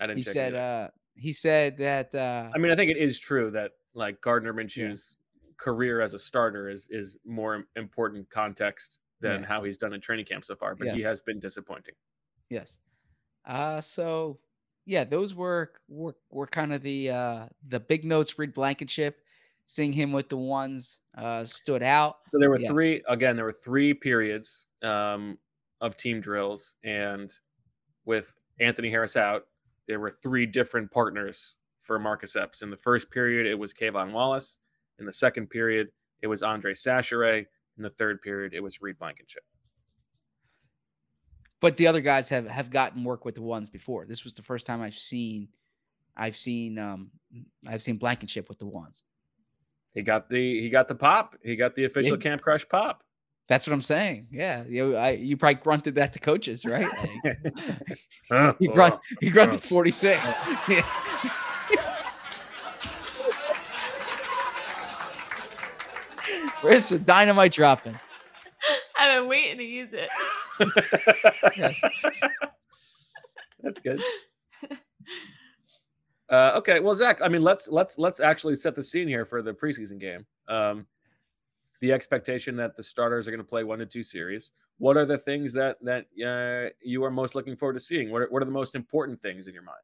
I didn't
He said uh he said that uh
I mean, I think it is true that like Gardner Minshew's career as a starter is is more important context than
Yeah.
how he's done in training camp so far, but he has been disappointing.
Yes. Uh so yeah, those were were were kind of the uh the big notes Reed Blankenship seeing him with the ones uh stood out.
So there were
Yeah.
three again. There were three periods um, of team drills, and with Anthony Harris out, there were three different partners for Marcus Epps. In the first period, it was K'Von Wallace. In the second period, it was Andre Chachere. In the third period, it was Reed Blankenship.
But the other guys have have gotten work with the ones before. This was the first time I've seen I've seen um I've seen Blankenship with the ones.
He got the he got the pop. He got the official
Yeah.
Camp Crush pop.
That's what I'm saying. Yeah, you I, you probably grunted that to coaches, right? Like,
Huh,
he grunt he grunted
uh.
46. Yeah. Where's the dynamite dropping?
I've been waiting to use it.
Yes.
That's good. Uh, okay, well, Zach, I mean, let's let's let's actually set the scene here for the preseason game. Um, the expectation that the starters are going to play one to two series. What are the things that that uh, you are most looking forward to seeing? What are, what are the most important things in your mind?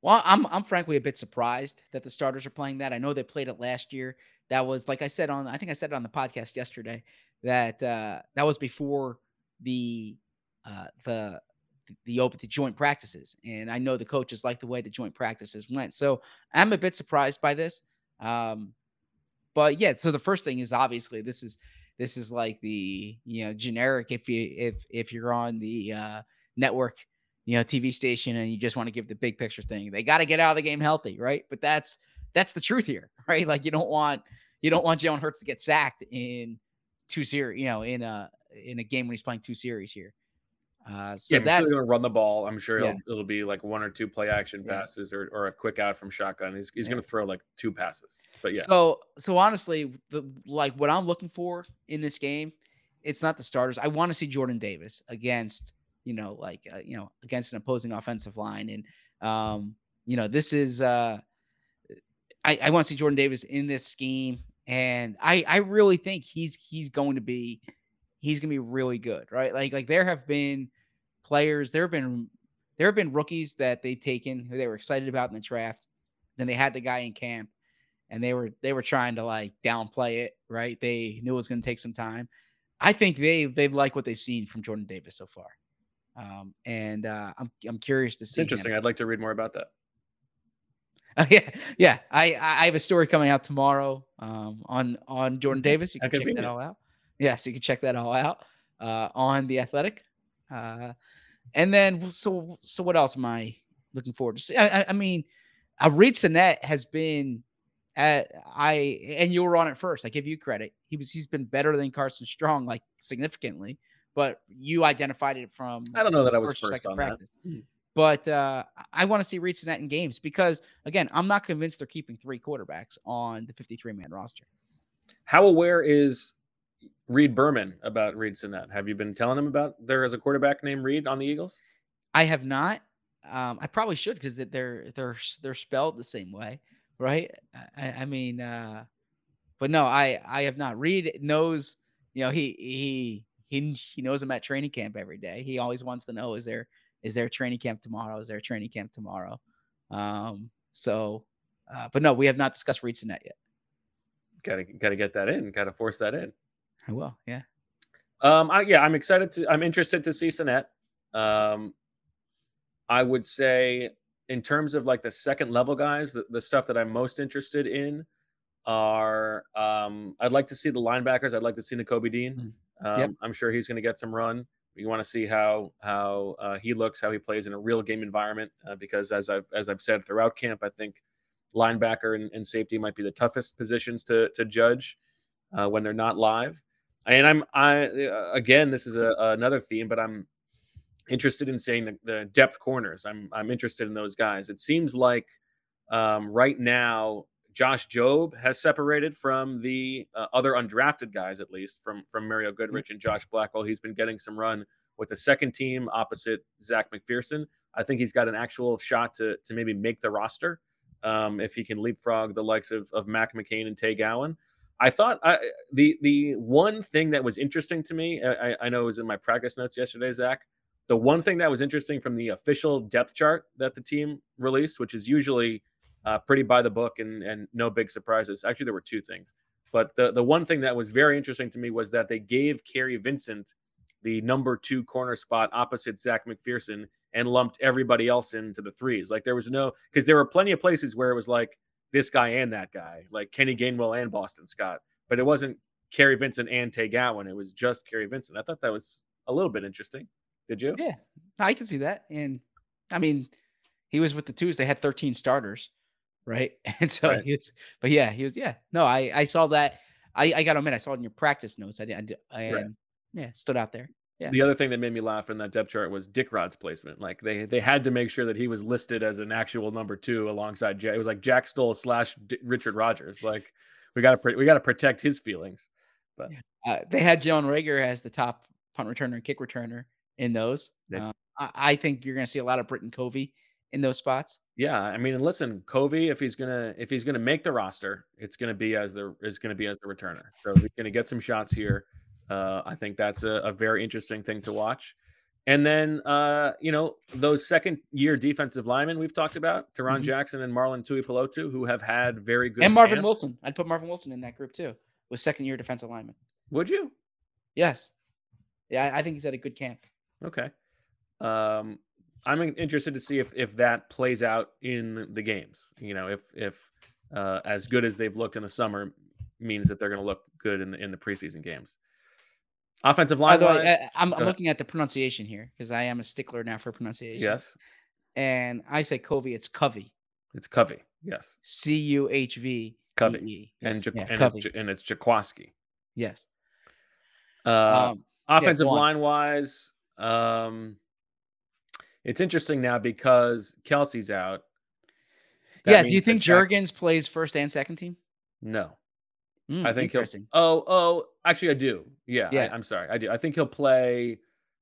Well, I'm I'm frankly a bit surprised that the starters are playing that. I know they played it last year. That was like I said on I think I said it on the podcast yesterday that uh that was before the uh the the open the joint practices. And I know the coaches like the way the joint practices went. So I'm a bit surprised by this. Um but yeah, so the first thing is obviously this is this is like the you know generic if you if if you're on the uh network you know TV station and you just want to give the big picture thing. They got to get out of the game healthy, right? But that's that's the truth here, right? Like you don't want you don't want Jalen Hurts to get sacked in two series, you know, in a in a game when he's playing two series here. Uh, so
yeah,
that's
going to run the ball. I'm sure
Yeah.
it'll, it'll be like one or two play action
Yeah.
passes or, or a quick out from shotgun. He's, he's
Yeah.
going to throw like two passes. But yeah,
So so honestly, the like what I'm looking for in this game, it's not the starters. I want to see Jordan Davis against you know like uh, you know against an opposing offensive line, and um you know this is uh I I want to see Jordan Davis in this scheme, and I I really think he's he's going to be he's going to be really good, right? Like like there have been players, there have been there have been rookies that they've taken who they were excited about in the draft. Then they had the guy in camp and they were they were trying to like downplay it, right? They knew it was going to take some time. I think they they like what they've seen from Jordan Davis so far, um, and uh, I'm I'm curious to
it's
see. him.
interesting. I'd like to read more about that.
Uh, yeah, yeah. I I have a story coming out tomorrow um, on on Jordan Davis. You can check that all out. Yes, you can check that all out uh, on the Athletic. Uh, and then so so what else am I looking forward to see? I, I, I mean, uh, Reed Sinnett has been at I and you were on it first. I give you credit. He was he's been better than Carson Strong like significantly, but you identified it from
I don't know that I was first on that.
practice. But uh, I want to see Reed Sinnett in games because again, I'm not convinced they're keeping three quarterbacks on the 53 man roster.
How aware is Reed Berman about Reed Sinnett? Have you been telling him about there is a quarterback named Reed on the Eagles?
I have not. Um, I probably should because they're they're they're spelled the same way, right? I, I mean, uh, but no, I I have not. Reed knows, you know, he he he he knows I'm at training camp every day. He always wants to know is there is there training camp tomorrow? Is there training camp tomorrow? Um, so, uh, but no, we have not discussed Reed Sinnett yet.
Got to got to get that in. Got to force that in.
I will, yeah.
Um, I, yeah, I'm excited to. I'm interested to see Sinnett. Um, I would say in terms of like the second level guys, the, the stuff that I'm most interested in are um, I'd like to see the linebackers. I'd like to see Nakobe Dean. Um,
Yep.
I'm sure he's going to get some run. You want to see how how uh, he looks, how he plays in a real game environment, uh, because as I've as I've said throughout camp, I think linebacker and, and safety might be the toughest positions to to judge uh, when they're not live. And I'm I uh, again, this is a, another theme, but I'm interested in seeing the, the depth corners. I'm I'm interested in those guys. It seems like um, right now Josh Jobe has separated from the uh, other undrafted guys, at least from from Mario Goodrich and Josh Blackwell. He's been getting some run with the second team opposite Zech McPhearson. I think he's got an actual shot to to maybe make the roster um, if he can leapfrog the likes of of Mac McCain and Tay Gowan. I thought I, the the one thing that was interesting to me, I, I know it was in my practice notes yesterday, Zach. The one thing that was interesting from the official depth chart that the team released, which is usually uh, pretty by the book and and no big surprises. Actually, there were two things, but the the one thing that was very interesting to me was that they gave Kerry Vincent the number two corner spot opposite Zech McPhearson and lumped everybody else into the threes. Like there was no because there were plenty of places where it was like this guy and that guy, like Kenny Gainwell and Boston Scott, but it wasn't Kerry Vincent and Tay Gowan. It was just Kerry Vincent. I thought that was a little bit interesting. Did you?
Yeah, I can see that. And I mean, he was with the twos. They had 13 starters, right? And so
Right.
he was, but yeah, he was. Yeah, no, I I saw that. I I got to admit, I saw it in your practice notes. I did, I did and
Right.
yeah, stood out there. Yeah.
The other thing that made me laugh in that depth chart was Dick Rod's placement. Like they they had to make sure that he was listed as an actual number two alongside Jack. It was like Jack Stoll slash D- Richard Rodgers. Like we got to we got to protect his feelings. But
Uh, they had Jalen Reagor as the top punt returner and kick returner in those.
They-
Uh, I, I think you're going to see a lot of Britton Covey in those spots.
yeah, I mean, listen, Covey, if he's gonna if he's gonna make the roster, it's gonna be as the is gonna be as the returner. So he's gonna get some shots here. Uh, I think that's a, a very interesting thing to watch. And then, uh, you know, those second year defensive linemen we've talked about, Tarron
Mhm.
Jackson and Marlon Tuipulotu, who have had very good
and Marvin
camps.
Wilson. I'd put Marvin Wilson in that group too, with second year defensive lineman.
Would you?
Yes. Yeah, I, think he's at a good camp.
Okay. Um, I'm interested to see if if that plays out in the games. You know, if if uh, as good as they've looked in the summer means that they're going to look good in the in the preseason games. Offensive
By
line
the way,
wise,
I'm, I'm looking at the pronunciation here because I am a stickler now for pronunciation.
Yes,
And I say Covey, it's Covey.
it's Covey. Yes,
C U H V.
Covey, and Ja-
yeah,
and,
Covey.
it's, and it's Jaquiski.
Yes.
Uh,
Um,
offensive
on.
line wise, um, it's interesting now because Kelce's out. That
yeah. Do you think Jurgens plays first and second team?
No.
Hmm,
I think he'll. Oh, oh, actually, I do. Yeah,
Yeah.
I, am sorry, I do. I think he'll play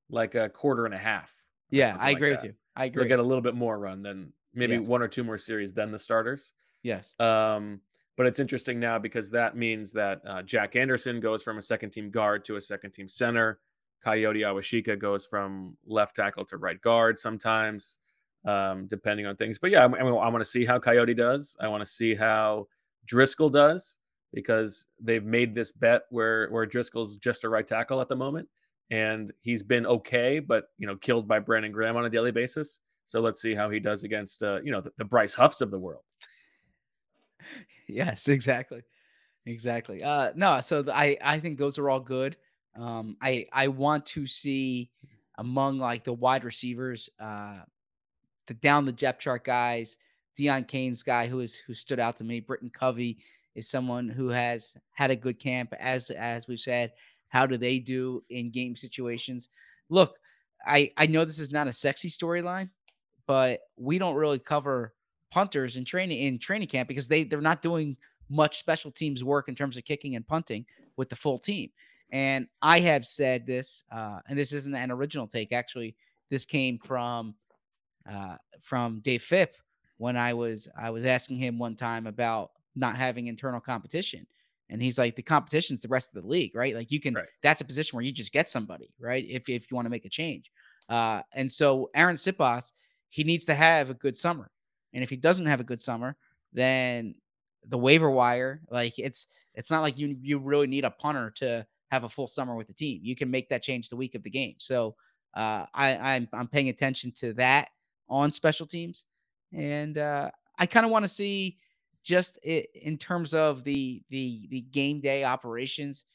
like a quarter and a half.
Yeah, I
like
agree with you. I
He'll
agree.
get a little bit more run than maybe
Yes.
one or two more series than the starters.
Yes.
Um, but it's interesting now because that means that uh, Jack Anderson goes from a second team guard to a second team center. Kayode Awosika goes from left tackle to right guard sometimes, um, depending on things. But yeah, I, I, I want to see how Coyote does. I want to see how Driscoll does because they've made this bet where where Driscoll's just a right tackle at the moment, and he's been okay, but you know, killed by Brandon Graham on a daily basis. So let's see how he does against uh, you know the, the Bryce Huffs of the world.
Yes, exactly. Exactly. Uh no, so I I think those are all good. Um I I want to see among like the wide receivers uh the down the depth chart guys, Deon Cain's guy who is who stood out to me, Britton Covey is someone who has had a good camp as as we've said. How do they do in game situations? Look, I I know this is not a sexy storyline, but we don't really cover punters in training in training camp because they they're not doing much special teams work in terms of kicking and punting with the full team. And I have said this, uh, and this isn't an original take. Actually, this came from uh, from Dave Fipp when I was I was asking him one time about not having internal competition, and he's like, the competition's the rest of the league, right? Like you can that's a position where you just get somebody, right? If if you want to make a change. Uh, and so Arryn Siposs, he needs to have a good summer. And if he doesn't have a good summer, then the waiver wire, like it's it's not like you you really need a punter to have a full summer with the team. You can make that change the week of the game. So uh, I I'm I'm paying attention to that on special teams, and uh, I kind of want to see just in terms of the the the game day operations,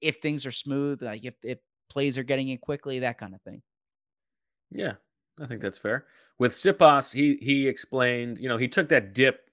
if things are smooth, like if if plays are getting in quickly, that kind of thing.
Yeah, I think that's fair. With Siposs, he he explained, you know, he took that dip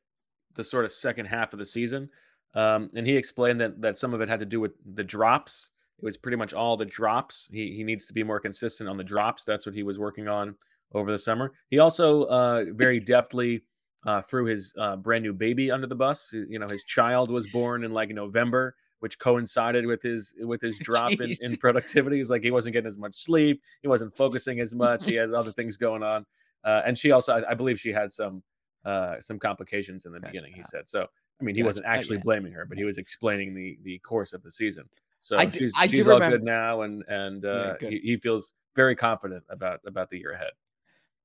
the sort of second half of the season, um, and he explained that that some of it had to do with the drops. It was pretty much all the drops. He he needs to be more consistent on the drops. That's what he was working on over the summer. He also uh, very deftly uh, threw his uh, brand new baby under the bus. You know, his child was born in like November. which coincided with his with his drop in, in productivity. He's like he wasn't getting as much sleep, he wasn't focusing as much, he had other things going on, uh, and she also, I, I believe, she had some uh, some complications in the beginning. He said so. I mean, he
Gotcha.
wasn't actually
yeah.
blaming her, but he was explaining the the course of the season. So
I do-
she's
I do
she's all
remember-
good now, and and uh,
good.
he, he feels very confident about about the year ahead.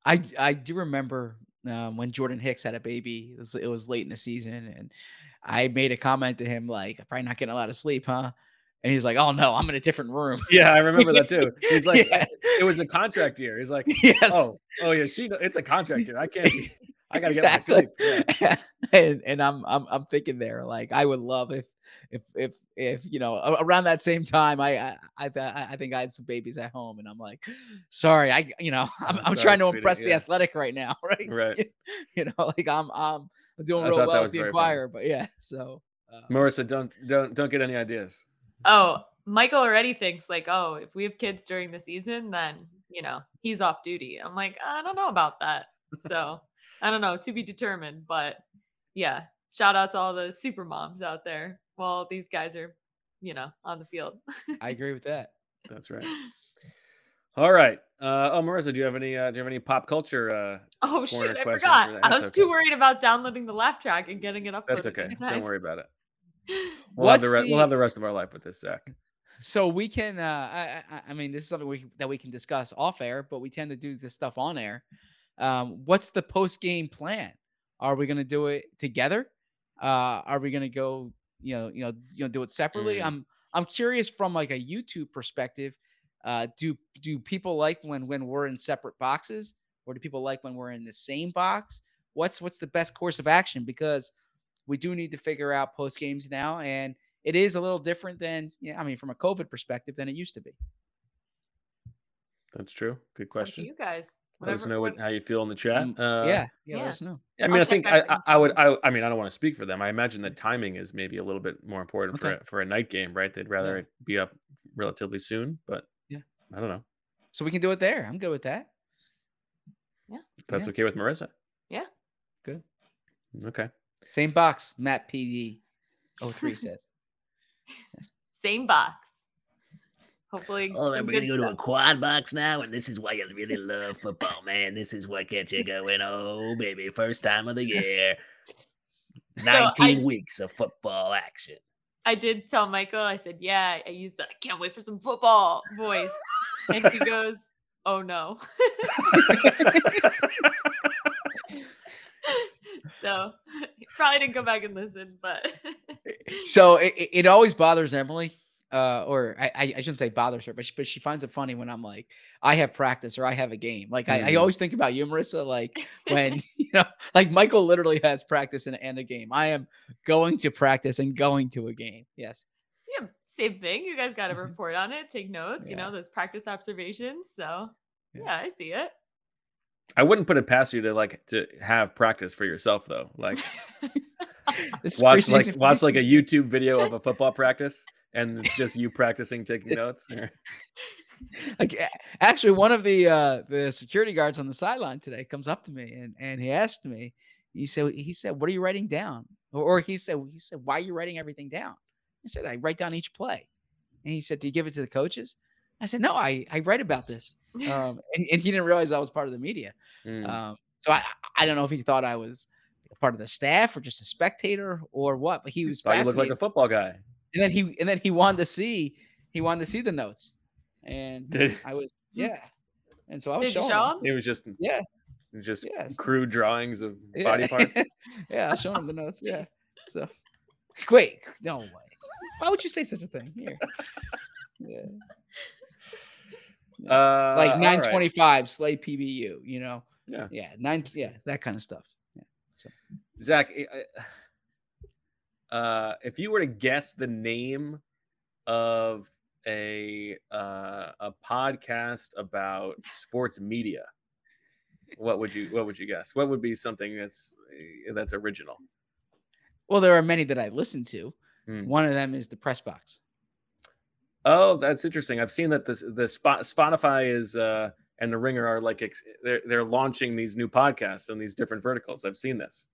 I I do remember um, when Jordan Hicks had a baby. It was, it was late in the season, and I made a comment to him like, "Probably not getting a lot of sleep, huh?" And he's like, "Oh no, I'm in a different room."
Yeah, I remember that too. He's like,
Yeah.
it was a contract year. He's like,
Yes.
oh, oh yeah, she, it's a contract year. I can't, be, I gotta get my sleep.
Exactly. and and I'm I'm I'm thinking there like I would love if if if if you know around that same time I I I, I think I had some babies at home and I'm like sorry I you know I'm, I'm
sorry,
trying to
sweetie,
impress the
yeah.
athletic right now right
Right.
you know like I'm I'm doing
I
real well
was
with the
very.
Inquirer but yeah so uh,
Marissa, don't don't don't get any ideas.
Oh, Michael already thinks like, oh, if we have kids during the season, then you know he's off duty. I'm like, I don't know about that. So I don't know, to be determined. But yeah, shout out to all the super moms out there while these guys are, you know, on the field.
I agree with that
That's right. All right. Uh, oh, Marissa, do you have any uh, do you have any pop culture? Uh,
Oh
corner
shoot, I forgot.
for?
I was
okay.
too worried about downloading the laugh track and getting it up.
That's okay. Don't worry about it. We'll
What's
have the, re- we'll have the rest of our life with this, Zach.
so we can uh I, I I mean this is something we that we can discuss off air but we tend to do this stuff on air um what's the post game plan are we going to do it together uh are we going to go you know you know you know do it separately
Mm.
i'm i'm curious from like a youtube perspective uh do do people like when when we're in separate boxes or do people like when we're in the same box what's what's the best course of action because we do need to figure out post games now and it is a little different than yeah i mean from a covid perspective than it used to be
That's true. Good
Up to
question.
you guys.
Let us know what,
what-
how you feel in the chat.
Mm,
Uh,
yeah yeah, let us know
I mean,
I'll
I think I, I, I would. I, I mean, I don't want to speak for them. I imagine the timing is maybe a little bit more important for a, for a night game, right? They'd rather
Yeah.
it be up relatively soon, but
Yeah.
I don't know.
so we can do it there i'm good with that
If that's
Yeah.
okay with Marissa.
Yeah.
good
Okay.
same box matt pd 03 says
Same box. Hopefully,
Oh,
some
we're
good
gonna go to a quad box now, and this is why I really love football, man. This is what gets you going. Oh, baby, first time of the year. Nineteen
I-
weeks of football action.
I did tell Michael, I said, yeah, I used the I can't wait for some football voice. And he goes, oh no. so he probably didn't go back and listen, but
so it, it- it always bothers Emily, uh, or I, I I shouldn't say bothers her, but she, but she finds it funny when I'm like, I have practice or I have a game. Like I, I
Mhm.
always think about you, Marissa. Like when you know, like Michael literally has practice and, and a game. I am going to practice and going to a game. Yes.
yeah, same thing. You guys got to report on it, take notes, you know, those practice observations. So yeah, I see it.
I wouldn't put it past you to like to have practice for yourself though. Like watch like watch like a. YouTube video of a football practice and it's just you practicing taking notes.
a- actually one of the uh the security guards on the sideline today comes up to me and and he asked me he said he said what are you writing down? Or, or he said he said why are you writing everything down? I said i write down each play. And he said do you give it to the coaches? I said no i i write about this. Um and, and he didn't realize i was part of the media.
Mm.
um so i i don't know if he thought i was part of the staff or just a spectator or what but he was
Thought you looked like a football guy.
And then he and then he wanted to see he wanted to see the notes and
Did-
i was yeah and so i was
Did you
showing
show
him.
him?
It was just
Yeah.
just
Yes.
crude drawings of
Yeah.
body parts.
yeah, I showed him the notes. Yeah. So wait, no way. Why would you say such a thing? Here. Yeah.
Uh,
Like
all right.
925 Slay PBU, you know?
Yeah.
Yeah. Nine yeah, that kind of stuff. Yeah. So
Zach, I- uh, if you were to guess the name of a uh, a podcast about sports media, what would you what would you guess? What would be something that's eh, that's original?
well, there are many that I listen to.
Hmm.
One of them is the press box.
Oh, that's interesting. I've seen that this the spot Spotify is uh and the Ringer are like they're they're launching these new podcasts on these different verticals. I've seen this.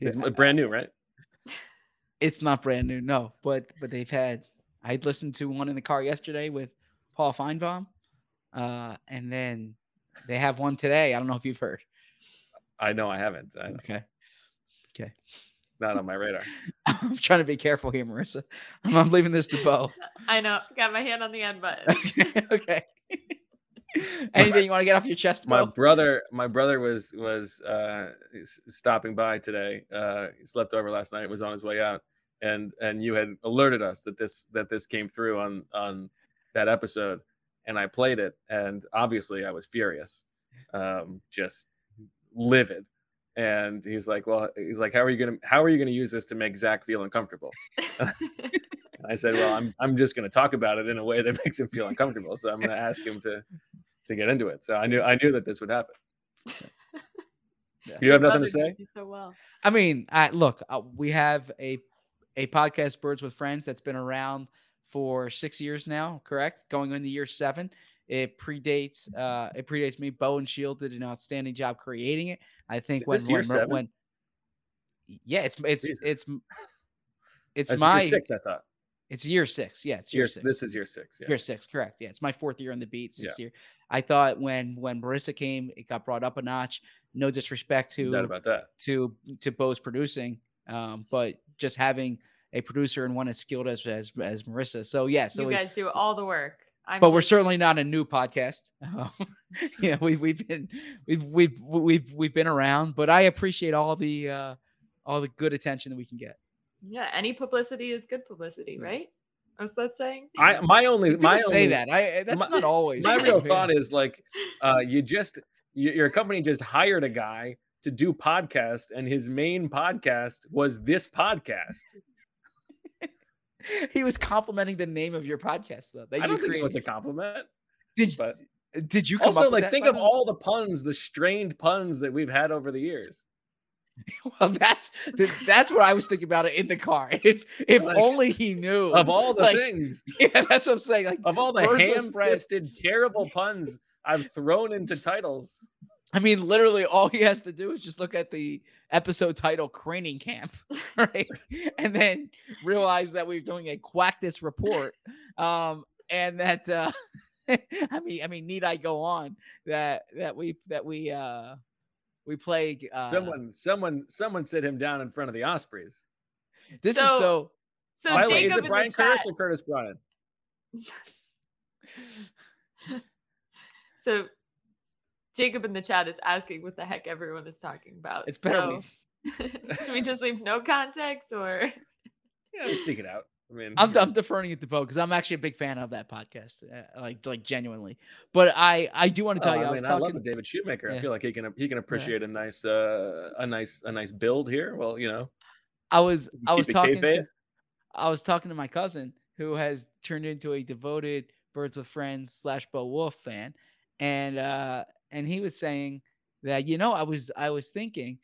It's
Yeah,
brand new, right?
It's not brand new, no. But but they've had. I listened to one in the car yesterday with Paul Finebaum, uh, and then they have one today. I don't know if you've heard.
I know I haven't. I,
Okay. Okay.
Not on my radar.
I'm trying to be careful here, Marissa. I'm, I'm leaving this to Bo.
I know. Got my hand on the end button.
okay. Anything you want to get off your chest,
My brother, my brother was was uh, stopping by today. Uh, he slept over last night. Was on his way out, and and you had alerted us that this that this came through on on that episode, and I played it, and obviously I was furious, um, just livid. And he's like, "Well, he's like, how are you gonna how are you gonna use this to make Zach feel uncomfortable?" I said, "Well, I'm I'm just going to talk about it in a way that makes him feel uncomfortable. So I'm going to ask him to to get into it." So I knew I knew that this would happen. You have nothing to say?
so well.
I mean, I, look, uh, we have a a podcast, Birds with Friends, that's been around for six years now. Correct, going into year seven. It predates uh, it predates me. Bo and Sheil did an outstanding job creating it. I think
Is
when
this year
when,
seven?
when yeah, it's it's
Jesus.
it's it's
That's year
my
six, I thought.
It's year six. Yeah, it's year
Year,
six.
this is year six.
It's
Yeah.
Year six, correct. Yeah, it's my fourth year on the beat. Six
Yeah.
year. I thought when when Marissa came, it got brought up a notch. No disrespect to
No doubt about that.
to to Bo's producing, um, but just having a producer and one as skilled as as, as Marissa. So yeah, so
you
we-
guys do all the work. I'm
but we're certainly not a new podcast. Um, yeah, we've we've been we've we've we've we've been around, but I appreciate all the uh all the good attention that we can get.
Yeah. Any publicity is good publicity, right? What's that saying?
I my only
People
my
say
only,
that. I that's
my-
not always
My real thought is like, uh, you just y- your company just hired a guy to do podcast, and his main podcast was this podcast.
he was complimenting the name of your podcast though. That
I
you
don't think it was a compliment.
Did
but
did you come
also
up
like
that,
think
by
of all the puns, the strained puns that we've had over the years.
Well, that's that's what I was thinking about it in the car. If if
Like,
only he knew
Of all the
like,
things,
Yeah, that's what I'm saying. Like
of all the
Birds with Friends.
ham-fisted, terrible puns I've thrown into titles.
I mean, literally, all he has to do is just look at the episode title "Craning Camp," right, and then realize that we're doing a Quackness report, um, and that uh, I mean, I mean, need I go on that that we that we uh, we play uh,
someone, someone, someone sit him down in front of the Ospreys.
This is
So-
so.
So
By the way,
Jacob
is it Brian Curtis or Curtis Bryan?
So Jacob in the chat is asking what the heck everyone is talking about.
It's better
So, should we just leave no context or
Yeah, let's seek it out. I mean,
I'm, I'm deferring it to Bo because I'm actually a big fan of that podcast, uh, like like genuinely. But I I do want to tell
Oh,
you, I,
I
was
mean, I
talking.
love David Shoemaker. I feel like he can he can appreciate a nice uh, a nice a nice build here. Well, you know,
I was I was talking to. I was talking to my cousin who has turned into a devoted Birds with Friends slash Bo Wulf fan, and uh and he was saying that you know I was I was thinking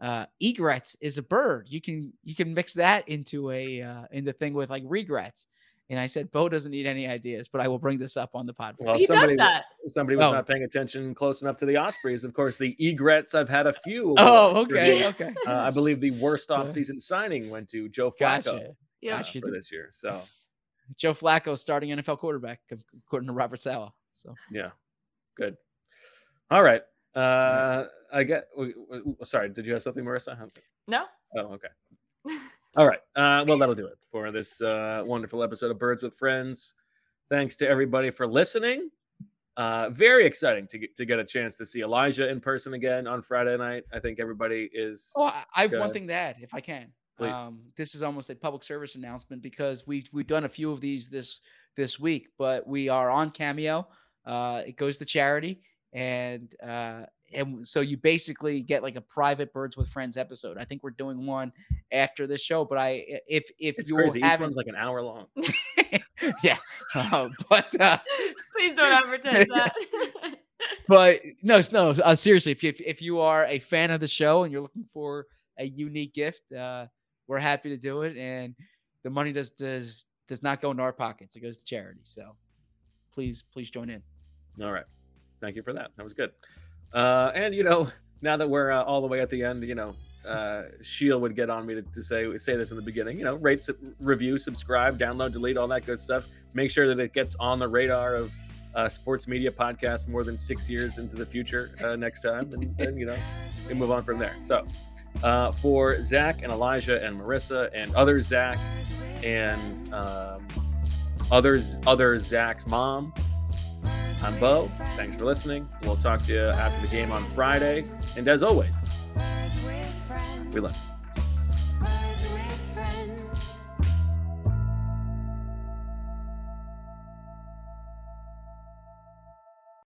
uh egrets is a bird you can you can mix that into a uh into thing with like regrets and I said Bo doesn't need any ideas but I will bring this up on the podcast
well,
He
somebody
that.
somebody was
Oh.
not paying attention close enough to the Ospreys. Of course, the egrets. I've had a few.
Oh, okay,
the-
okay.
Uh, I believe the worst
So-
offseason signing went to Joe Flacco
Gotcha.
Yeah.
uh,
Gotcha.
for this year. So
Joe Flacco starting NFL quarterback according to Robert Saleh so
yeah, good. All right. Uh, I get. w- w- Sorry, did you have something, Marissa?
no?
Oh, okay. All right. Uh, well, that'll do it for this uh, wonderful episode of Birds with Friends. Thanks to everybody for listening. Uh, very exciting to get, to get a chance to see Elijah in person again on Friday night. I think everybody is.
Oh, I I have one thing to add, if I can.
Please.
Um, this is almost a public service announcement because we've we've done a few of these this this week, but we are on Cameo. Uh, it goes to charity, and uh, and so you basically get like a private Birds with Friends episode. I think we're doing one after this show, but I if if
It's
you
crazy. Each one's like an hour long.
yeah, uh, but uh,
Please don't advertise that.
but no, no. Uh, seriously, if you, if if you are a fan of the show and you're looking for a unique gift, uh, we're happy to do it. And the money does does does not go into our pockets; it goes to charity. So please, please join in.
All right. Thank you for that. That was good. Uh, and you know, now that we're uh, all the way at the end, you know, uh, Sheil would get on me to, to say say this in the beginning. You know, rate, sub- review, subscribe, download, delete, all that good stuff. Make sure that it gets on the radar of uh, sports media podcasts more than six years into the future uh, next time, and you know we move on from there. So uh, for Zach and Elijah and Marissa and other Zach and um, others other Zach's mom. I'm Bo. Thanks for listening. We'll talk to you after the game on Friday. And as always, we love you.